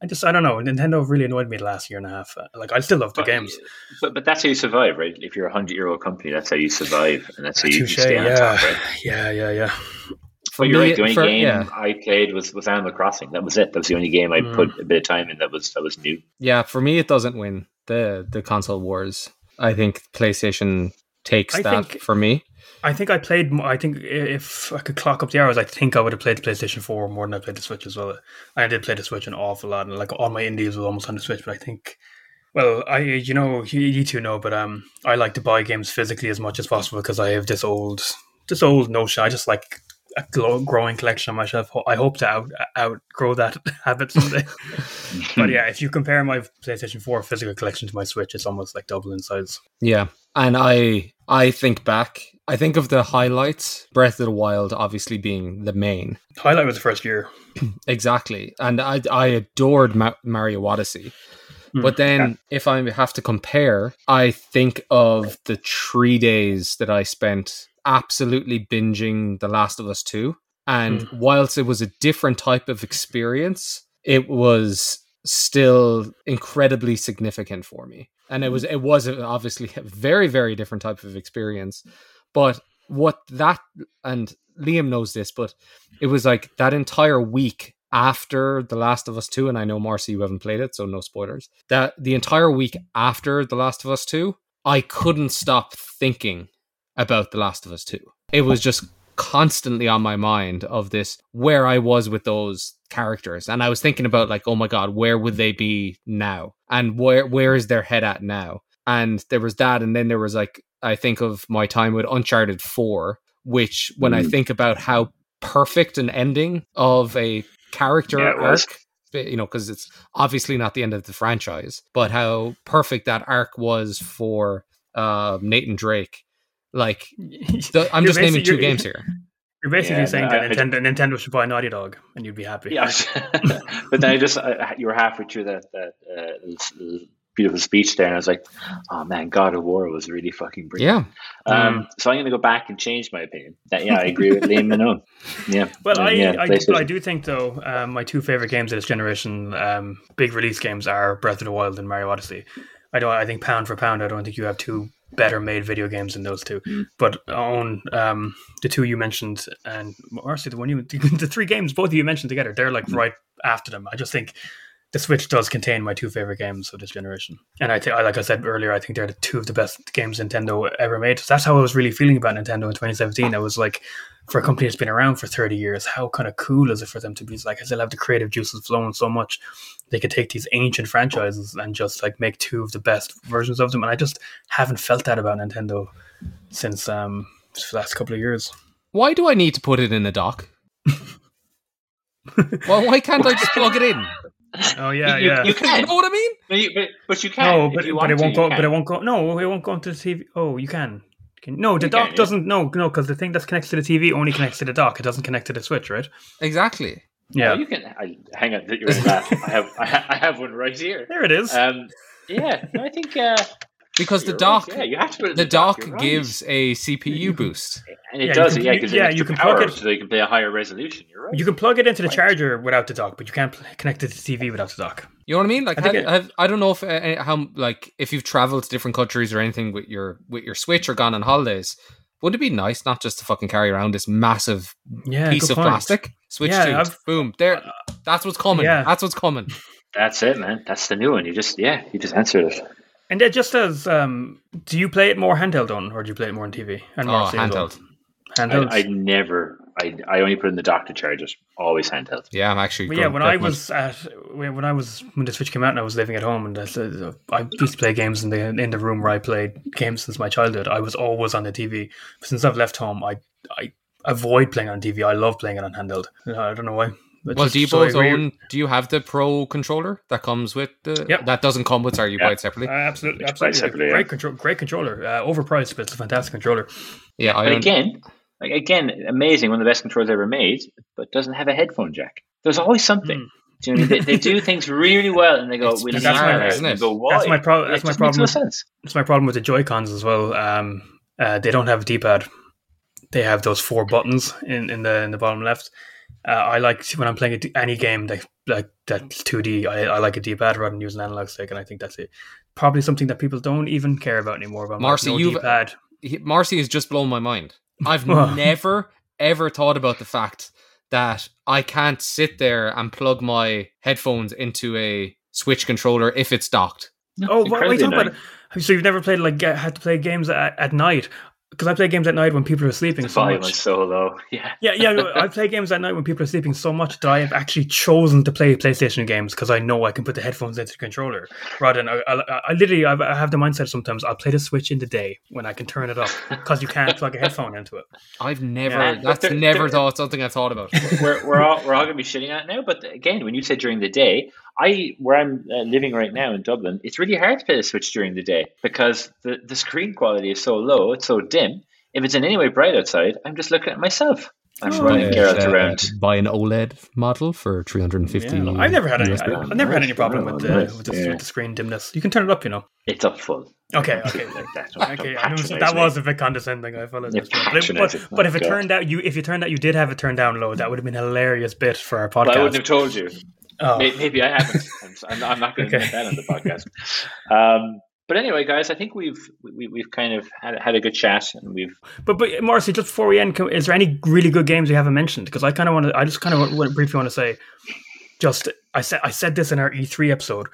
I just I don't know. Nintendo really annoyed me the last year and a half. Uh, Like I still love the But- games. But but that's how you survive, right? If you're a hundred year old company, that's how you survive, and that's how you, you Touche, stay on yeah, top, right? yeah, yeah, yeah. For But you're me- right. The only for- game yeah. I played was, was Animal Crossing. That was it. That was the only game I Mm. put a bit of time in. That was that was new. yeah for me it doesn't win the the console wars i think playstation takes I that think- for me I think I played. I think if I could clock up the hours, I think I would have played the PlayStation Four more than I played the Switch as well. I did play the Switch an awful lot, and like all my indies was almost on the Switch. But I think Well, I you know you, you two know, but um, I like to buy games physically as much as possible because I have this old this old notion. I just like a growing collection on my shelf. I hope to out outgrow that habit someday. but yeah, if you compare my PlayStation Four physical collection to my Switch, it's almost like double in size. Yeah, and I I think back. I think of the highlights. Breath of the Wild, obviously being the main highlight was the first year. exactly, and I I adored Ma- Mario Odyssey. Hmm. But then, yeah. if I have to compare, I think of the three days that I spent absolutely binging The Last of Us 2. And mm. whilst it was a different type of experience, it was still incredibly significant for me. And it was it was obviously a very very different type of experience. But what that and Liam knows this, but it was like that entire week after The Last of Us 2 and I know Marcy you haven't played it so no spoilers. That the entire week after The Last of Us 2, I couldn't stop thinking about The Last of Us 2. It was just constantly on my mind of this where I was with those characters. And I was thinking about like, oh my god, where would they be now? And where where is their head at now? And there was that, and then there was like I think of my time with Uncharted 4, which when mm. I think about how perfect an ending of a character yeah, arc you know, because it's obviously not the end of the franchise, but how perfect that arc was for uh, Nathan Drake like, the, I'm just naming two games here. You're basically yeah, saying no, that Nintendo, I, Nintendo should buy Naughty Dog, and you'd be happy. Yeah, but then I just uh, you were halfway through that that uh, beautiful speech there, and I was like, "Oh man, God of War was really fucking brilliant." Yeah. Um, mm. So I'm going to go back and change my opinion. That yeah, I agree with Liam Minot. Yeah. Well, I, yeah, I, I, I, do think though um, my two favorite games of this generation, um, big release games, are Breath of the Wild and Mario Odyssey. I don't. I think pound for pound, I don't think you have two better made video games than those two. Mm. But on um, the two you mentioned, and Marcy, the one you, the three games both of you mentioned together, they're like mm. right after them. I just think the Switch does contain my two favorite games of this generation, and I think, like I said earlier, I think they're the two of the best games Nintendo ever made. So that's how I was really feeling about Nintendo in 2017. I was like, for a company that's been around for 30 years, how kind of cool is it for them to be like, I still have the creative juices flowing so much. They could take these ancient franchises and just like make two of the best versions of them. And I just haven't felt that about Nintendo since um the last couple of years. Why do I need to put it in a dock? well, why can't I just plug it in? Oh yeah, you, yeah. You, can. You know what I mean? But you, but, but you can. No, but, but it won't to, go. But it won't go. No, it won't go into the TV. Oh, you can. Can, no, the you dock can, doesn't. Yeah. No, no, because the thing that's connected to the TV only connects to the dock. It doesn't connect to the switch, right? Exactly. Yeah, oh, you can. I, hang on, you're in that. I have, I have one right here. There it is. Um, yeah, I think. Uh, because the dock, right. yeah, you have to put the, the dock, dock gives right. a CPU boost, and it yeah, does, can, yeah, because yeah, you can plug it so you can play a higher resolution. You're right. You can plug it into the charger without the dock, but you can't connect it to the TV without the dock. You know what I mean? Like, I, have, have, I don't know if uh, how like if you've traveled to different countries or anything with your with your Switch or gone on holidays. Wouldn't it be nice not just to fucking carry around this massive yeah, piece of point. plastic? Switch yeah, to boom. There, that's what's coming. Yeah. That's what's coming. That's it, man. That's the new one. You just yeah, you just answered it. And it just as um, do you play it more handheld on, or do you play it more on TV? And more oh, handheld. Handheld. I, I, never. I, I only put in the dock to charge it. Always handheld. Yeah, I'm actually. Well, yeah, when I was at when I was when the Switch came out and I was living at home and I, I used to play games in the in the room where I played games since my childhood. I was always on the TV. But since I've left home, I I avoid playing on TV. I love playing it on handheld. I don't know why. well, do you both own? Do you have the Pro controller that comes with the? Yep. That doesn't come with. Sorry, you buy it separately. Uh, absolutely, absolutely. Separately, great yeah. control, great controller. Uh, overpriced, but it's a fantastic controller. Yeah, but again, like again, amazing, one of the best controllers ever made, but doesn't have a headphone jack. There's always something. Mm. Do you know I mean? they, they, do things really well, and they go, "We that's, my, isn't it? Go, Why? that's my problem. That's my problem. With, that's my problem with the Joy Cons as well. Um, uh, they don't have a D-pad. They have those four buttons in, in the in the bottom left. Uh, I like when I'm playing any game that like that's 2D. I, I like a D-pad rather than using an analog stick, and I think that's it. Probably something that people don't even care about anymore. About Marcy, no you've D-pad. Marcy has just blown my mind. I've never ever thought about the fact that I can't sit there and plug my headphones into a Switch controller if it's docked. Oh, what are you talking about? So you've never played like had to play games at, at night because I play games at night when people are sleeping The so volume much. is so low. Yeah. Yeah, yeah. I play games at night when people are sleeping so much that I have actually chosen to play PlayStation games because I know I can put the headphones into the controller rather than I, I, I literally I've, I have the mindset sometimes I'll play the Switch in the day when I can turn it up because you can't plug a headphone into it. I've never. Yeah, but that's there- never there- thought something I thought about. we're we're all we're all gonna be shitting on it now. But again, when you said during the day, I where I'm uh, living right now in Dublin, it's really hard to play the Switch during the day because the the screen quality is so low, it's so dim. If it's in any way bright outside, I'm just looking at myself. I'm Oh, running yeah. Geralt Uh, around. Buy an OLED model for three hundred and fifty. Yeah, I've never had any. I, I've never had any problem with the, with, the, yeah. with the screen dimness. You can turn it up, you know. It's up full. Okay, okay. Like that. Don't- Okay, don't I that me. was a bit condescending. I apologize. You're But, but, but if it God. turned out you if you turned out you did have it turned down low, that would have been a hilarious bit for our Well, I wouldn't have told you. Oh, May- Maybe I haven't. I'm, I'm, I'm not going to Okay. admit that on the podcast. Um, but anyway, guys, I think we've we, we've kind of had, had a good chat, and we've But but Marcy, just before we end, can, is there any really good games you haven't mentioned? Because I kind of want to. I just kind of want, briefly want to say, just I said I said this in our E3 episode,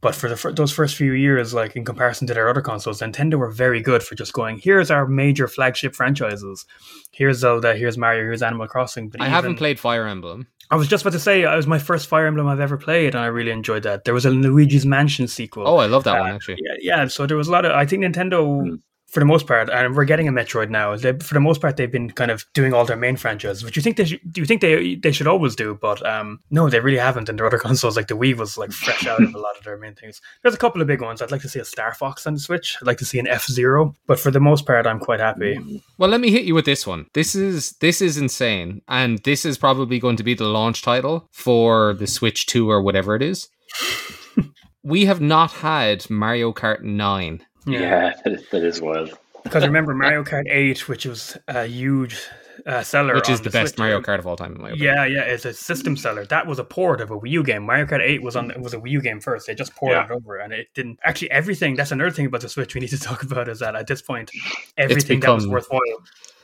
but for the fir- those first few years, like in comparison to their other consoles, Nintendo were very good for just going. Here's our major flagship franchises. Here's Zelda. Here's Mario. Here's Animal Crossing. But I even- haven't played Fire Emblem. I was just about to say it was my first Fire Emblem I've ever played, and I really enjoyed that. There was a Luigi's Mansion sequel. Oh, I love that Uh, one actually. Yeah, yeah. So there was a lot of. I think Nintendo, Hmm. For the most part, and we're getting a Metroid now. They, for the most part, they've been kind of doing all their main franchises, which you think they should. Do you think they they should always do? But um, no, they really haven't. And their other consoles, like the Wii, was like fresh out of a lot of their main things. There's a couple of big ones. I'd like to see a Star Fox on the Switch. I'd like to see an F Zero. But for the most part, I'm quite happy. Well, let me hit you with this one. This is this is insane, and this is probably going to be the launch title for the Switch Two or whatever it is. we have not had Mario Kart Nine. Yeah, that is, that is wild. Because remember Mario Kart Eight, which was a huge uh, seller, which is on the best Switch, Mario Kart of all time, in my opinion. Yeah, yeah, it's a system seller. That was a port of a Wii U game. Mario Kart 8 was on was a Wii U game first. They just ported Yeah. it over and it didn't actually everything that's another thing about the Switch we need to talk about is that at this point everything that was worthwhile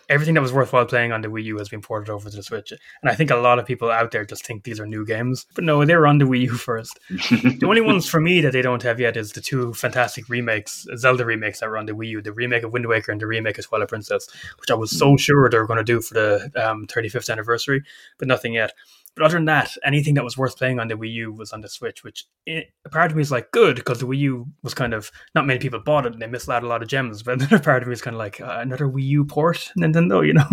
everything that was worthwhile playing on the Wii U has been ported over to the Switch. And I think a lot of people out there just think these are new games. But no, they were on the Wii U first. the only ones for me that they don't have yet is the two fantastic remakes, Zelda remakes that were on the Wii U, the remake of Wind Waker and the remake of Twilight Princess, which I was so sure they were going to do for the um, 35th anniversary, but nothing yet. But other than that, anything that was worth playing on the Wii U was on the Switch, which eh, a part of me is like good because the Wii U was kind of not many people bought it and they missed out a lot of gems. But another part of me is kind of like uh, another Wii U port, Nintendo, you know?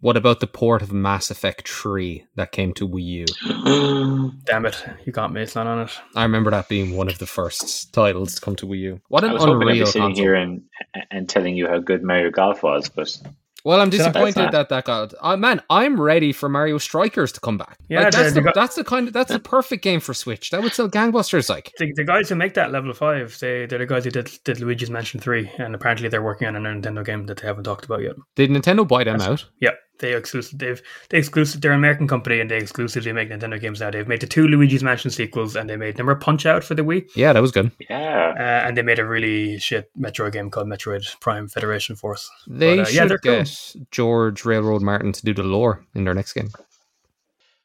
What about the port of Mass Effect 3 that came to Wii U? Damn it, you got me. It's not on it. I remember that being one of the first titles to come to Wii U. What I an was hoping I'd be sitting console. here and and telling you how good Mario Golf was, but Well, I'm disappointed that that got. Uh, man, I'm ready for Mario Strikers to come back. Yeah, Like, that's, the, that's the kind of that's the perfect game for Switch. That would sell gangbusters. Like, The, the guys who make that level five, they they're the guys who did did Luigi's Mansion three, and apparently they're working on a Nintendo game that they haven't talked about yet. did Nintendo buy them out? Yeah, they exclusive. They've they exclusive. They're an American company, and they exclusively make Nintendo games now. They've made the two Luigi's Mansion sequels, and they made number Punch Out for the Wii, Yeah, that was good. yeah, uh, and they made a really shit Metroid game called Metroid Prime Federation Force. They But, uh, yeah, should they're cool. get George Railroad Martin to do the lore in their next game.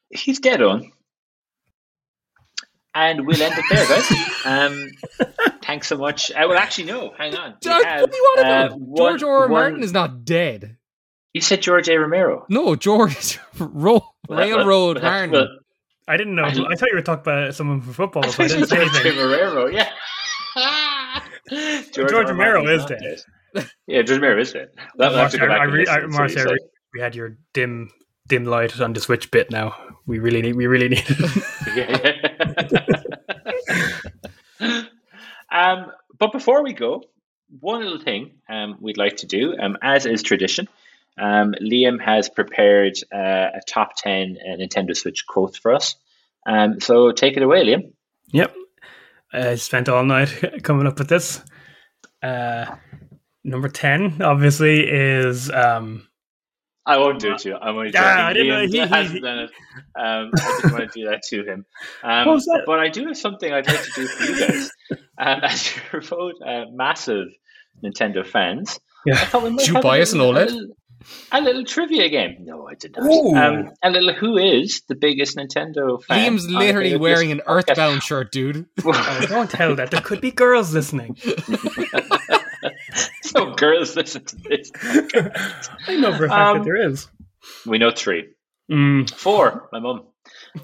he's dead on. And we'll end it there, guys. Um, thanks so much. I will actually no. Hang on. We George, have, what do you want uh, about? one- George R. R. one- Martin is not dead. You said George A. Romero. No, George Ro- Railroad Well, Martin. well, I didn't know. I- I, thought you were talking about someone from football, I so I didn't say you said anything. Romero. Yeah. George R. R. Romero is not dead. Yeah, George Romero is dead. That, we'll have to Marcia, back I, re- I, to what Marcia, I re- we had your dim dim light on the Switch bit. Now we really need. We really need. Um, but before we go, one little thing um, we'd like to do, um, as is tradition, um, Liam has prepared uh, a top 10 uh, Nintendo Switch quotes for us. Um, so take it away, Liam. Yep. I spent all night coming up with this. Uh, number 10, obviously, is. Um, I won't do it to you. I'm only joking. Yeah, I didn't know- Liam he- he- hasn't he- done it. Um, I didn't want to do that to him. Um, What was that? But I do have something I'd like to do for you guys. Um, as you're both uh, massive Nintendo fans, I yeah. thought we might Did you buy us an OLED? Little, a little trivia game. No, I did not. Ooh. Um, a little who is the biggest Nintendo fan? Liam's literally wearing an Disc podcast? Earthbound shirt, dude. Oh, don't tell that. There could be girls listening. so girls listen to this. I know for a fact Um, that there is. We know three. Mm, Four, my mum.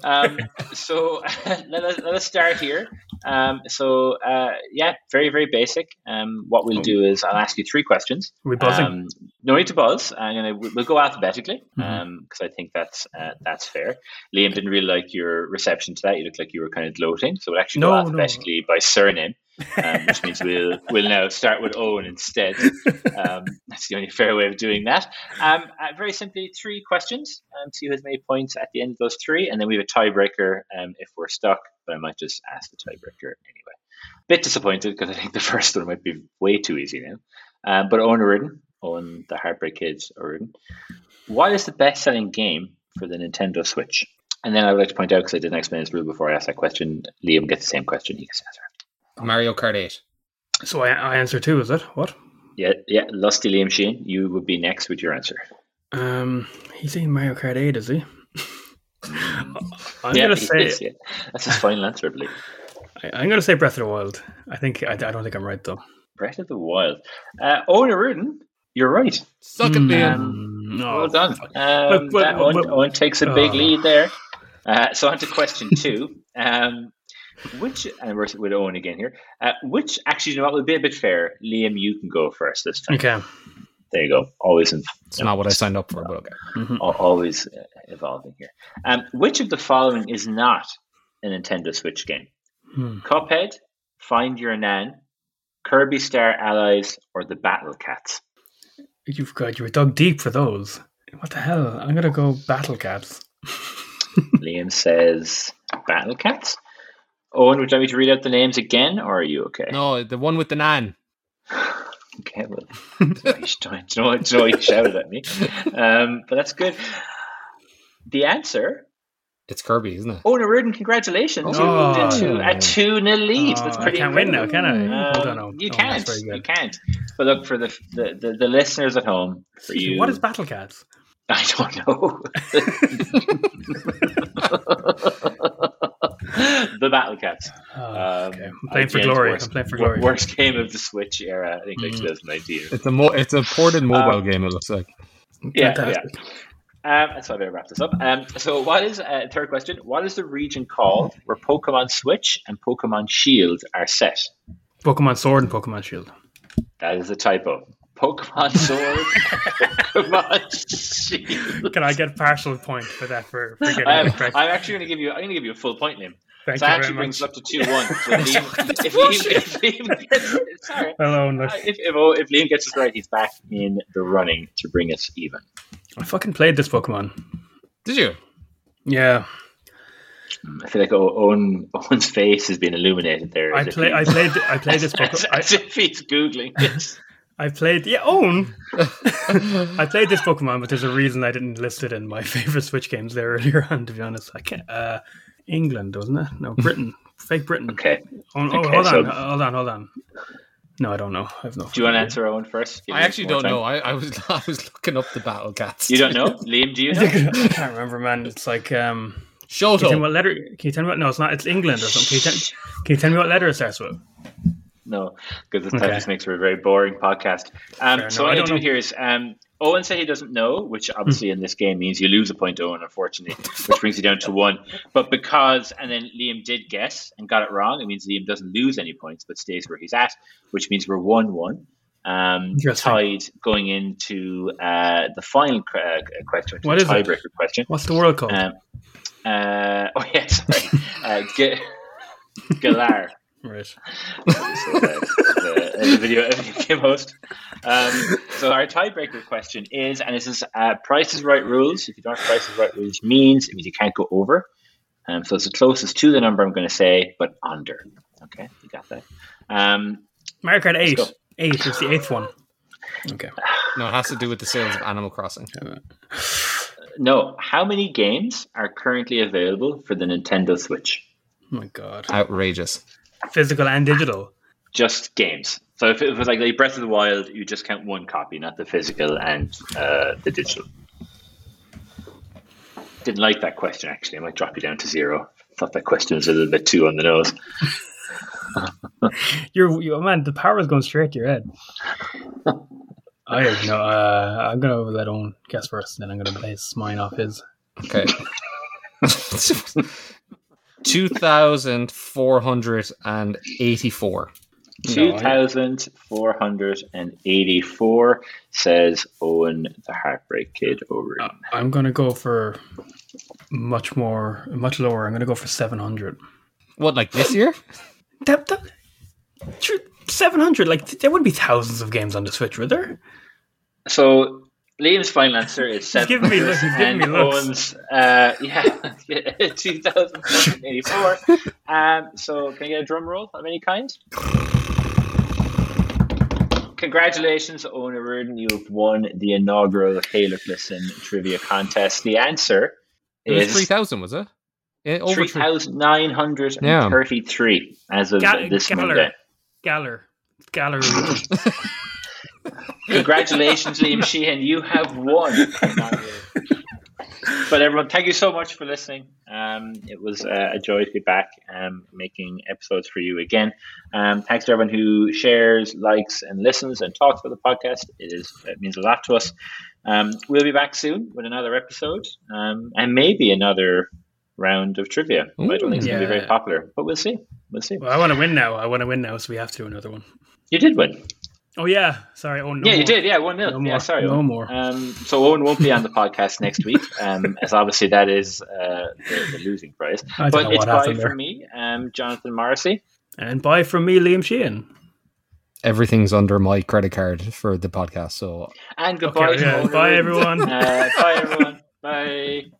Um, so let us let us start here. Um, so uh, yeah, very very basic. Um, what we'll do is I'll ask you three questions. are we buzzing? Um, no need to buzz. I'm gonna we'll go alphabetically because Mhm. I think that's uh, that's fair. Liam didn't really like your reception to that. You looked like you were kind of gloating. So we'll actually No, go no. alphabetically by surname, um, which means we'll we'll now start with Owen instead. Um, that's the only fair way of doing that. Um, uh, very simply, three questions. Um, see who has made points at the end of those three, and then we have a tiebreaker um, if we're stuck. But I might just ask the tiebreaker anyway. Bit disappointed because I think the first one might be way too easy now. Um, but Owen O'Riordan, Owen the Heartbreak Kids O'Riordan, what is the best-selling game for the Nintendo Switch? And then I would like to point out because I didn't explain this rule before I asked that question. Liam gets the same question. He gets answer. Mario Kart 8. so I, I answer two, is it? What? Yeah, yeah. Lusty Liam Sheehan, you would be next with your answer. Um, he's in Mario Kart 8, is he? I'm yeah, gonna he say is, yeah. that's his final answer, I believe. I, I'm gonna say Breath of the Wild. I think I, I don't think I'm right though. Breath of the Wild. Uh, Owen O'Riordan, you're right. Suck it, Liam. Um, no, well done. fuck. Um, But- but- that Owen, but- Owen takes a big Oh. lead there. Uh, so on to question two. Um, which, and we're with Owen again here. Uh, which, actually, you know what, will be a bit fair. Liam, you can go first this time. Okay. There you go. Always in, It's not what I signed up for, but okay. Mhm. always uh, evolving here. Um, which of the following is not a Nintendo Switch game? Hmm. Cuphead, Find Your Nan, Kirby Star Allies, or the Battle Cats? You've got you were dug deep for those. What the hell? I'm gonna go Battle Cats. Liam says Battle Cats. Owen, would you like me to read out the names again, or are you okay? No, the one with the nan. Okay, well, don't, don't, don't, don't shout at me. Um, but that's good. The answer, It's Kirby, isn't it? Oh, Owen O'Riordan, congratulations. you Oh. moved into a 2 nil lead. Oh, that's I pretty can't win now, can I? Um, Hold on, oh, you oh, can't. You can't. But look, for the, the, the, the listeners at home, for you. What is Battle Cats? I don't know. the Battle Cats. Oh, Um, okay. I'm playing for glory. Worst, I'm playing for glory. Worst game of the Switch era, I think, like Mm. 2019. It's a mo- it's a ported mobile Um, game. It looks like. Yeah, Fantastic. Um, so I better wrap this up. Um, so, what is uh, third question? What is the region called where Pokemon Switch and Pokemon Shield are set? Pokemon Sword and Pokemon Shield. That is a typo. Pokemon Sword, Pokemon Shield. Can I get partial point for that for, for getting I'm, it correct? I'm actually going to give you. I'm going to give you a full point, Liam. Thank So you that actually brings much. up to two one. So if Liam, if Liam, if Liam gets, sorry, Hello, look. Uh, if, if, oh, if Liam gets this right, he's back in the running to bring us even. I fucking played this Pokemon. Did you? Yeah, I feel like Owen, Owen's face has been illuminated there. I as play. I played. I played this Pokemon. I, as if he's googling this. I played. Yeah, own. I played this Pokemon, but there's a reason I didn't list it in my favorite Switch games there earlier on. To be honest, I can't. Uh, England, wasn't it? No, Britain. Fake Britain. Okay. Oh, oh, Okay, hold so- on, hold on, hold on. No, I don't know. I have no. Do you want to answer Owen first? Give I actually don't time. know. I, I was I was looking up the battle cats. You don't know, Liam? Do you know? I can't remember, man. It's like um. Can you tell me what letter? Can you tell me what? No, it's not. It's England or something. Can you tell, can you tell me what letter it starts with? No, because this Okay. just makes for a very boring podcast. Um, so what I I do know. here is um, Owen said he doesn't know, which obviously in this game means you lose a point, Owen, unfortunately, which brings you down to one. But because, and then Liam did guess and got it wrong, it means Liam doesn't lose any points but stays where he's at, which means we're 1 1. Um, tied going into uh, the final uh, question, which What is is the it? question. What's the world called? Um, uh, oh, yeah, sorry. uh, G- Galar. Right. So, the, the video, video game host. Um, so our tiebreaker question is, and this is uh, Price is Right rules. If you don't have Price is Right rules, means it means you can't go over. Um, so it's the closest to the number I'm going to say, but under. Okay, you got that. Um, Mario Kart eight. Eight. It's the eighth one. Okay. No, it has to do with the sales of Animal Crossing. no, how many games are currently available for the Nintendo Switch? Oh my god. Outrageous. Physical and digital. Just games. So if it was like, like Breath of the Wild, you just count one copy, not the physical and uh, the digital. Didn't like that question actually. I might drop you down to zero. Thought that question was a little bit too on the nose. You're, you man. The power is going straight to your head. I have no. Uh, I'm gonna let Owen guess first, and then I'm gonna base mine off his. Okay. Two thousand four hundred and eighty-four. Two thousand four hundred and eighty-four says Owen, the Heartbreak Kid. Over. Uh, I'm gonna go for much more, much lower. I'm gonna go for seven hundred. What, like this year? That, that, seven hundred. Like there would be thousands of games on the Switch, would there? So Liam's final answer is seven. He's giving me looks. He's giving me looks. Owen's, uh, yeah, two thousand eighty-four. Um, so can I get a drum roll of any kind? Congratulations, Owen O'Riordan. You've won the inaugural Halo Listen trivia contest. The answer It was is three thousand, was it? Yeah, over three three. thousand nine hundred and thirty-three as of Ga- this Galar. Monday. Galar. Galar. Congratulations, Liam Sheehan. You have won. but everyone, thank you so much for listening. Um, it was uh, a joy to be back um, making episodes for you again. Um, thanks to everyone who shares, likes, and listens and talks about the podcast. It is it means a lot to us. Um, we'll be back soon with another episode um, and maybe another round of trivia. I don't think it's going to be very popular, but we'll see. We'll see. well, I want to win now. I want to win now, so we have to do another one. You did win. Oh yeah, sorry. Oh no. yeah, you more. did. Yeah, one nil. No yeah, more. sorry. No Owen. more. Um, so Owen won't be on the podcast next week, um, as obviously that is uh, the, the losing prize. I But it's bye happened there. from me, um, Jonathan Morrissey. And bye from me, Liam Sheehan. Everything's under my credit card for the podcast, so And goodbye Okay, to yeah, bye everyone. Uh, bye everyone.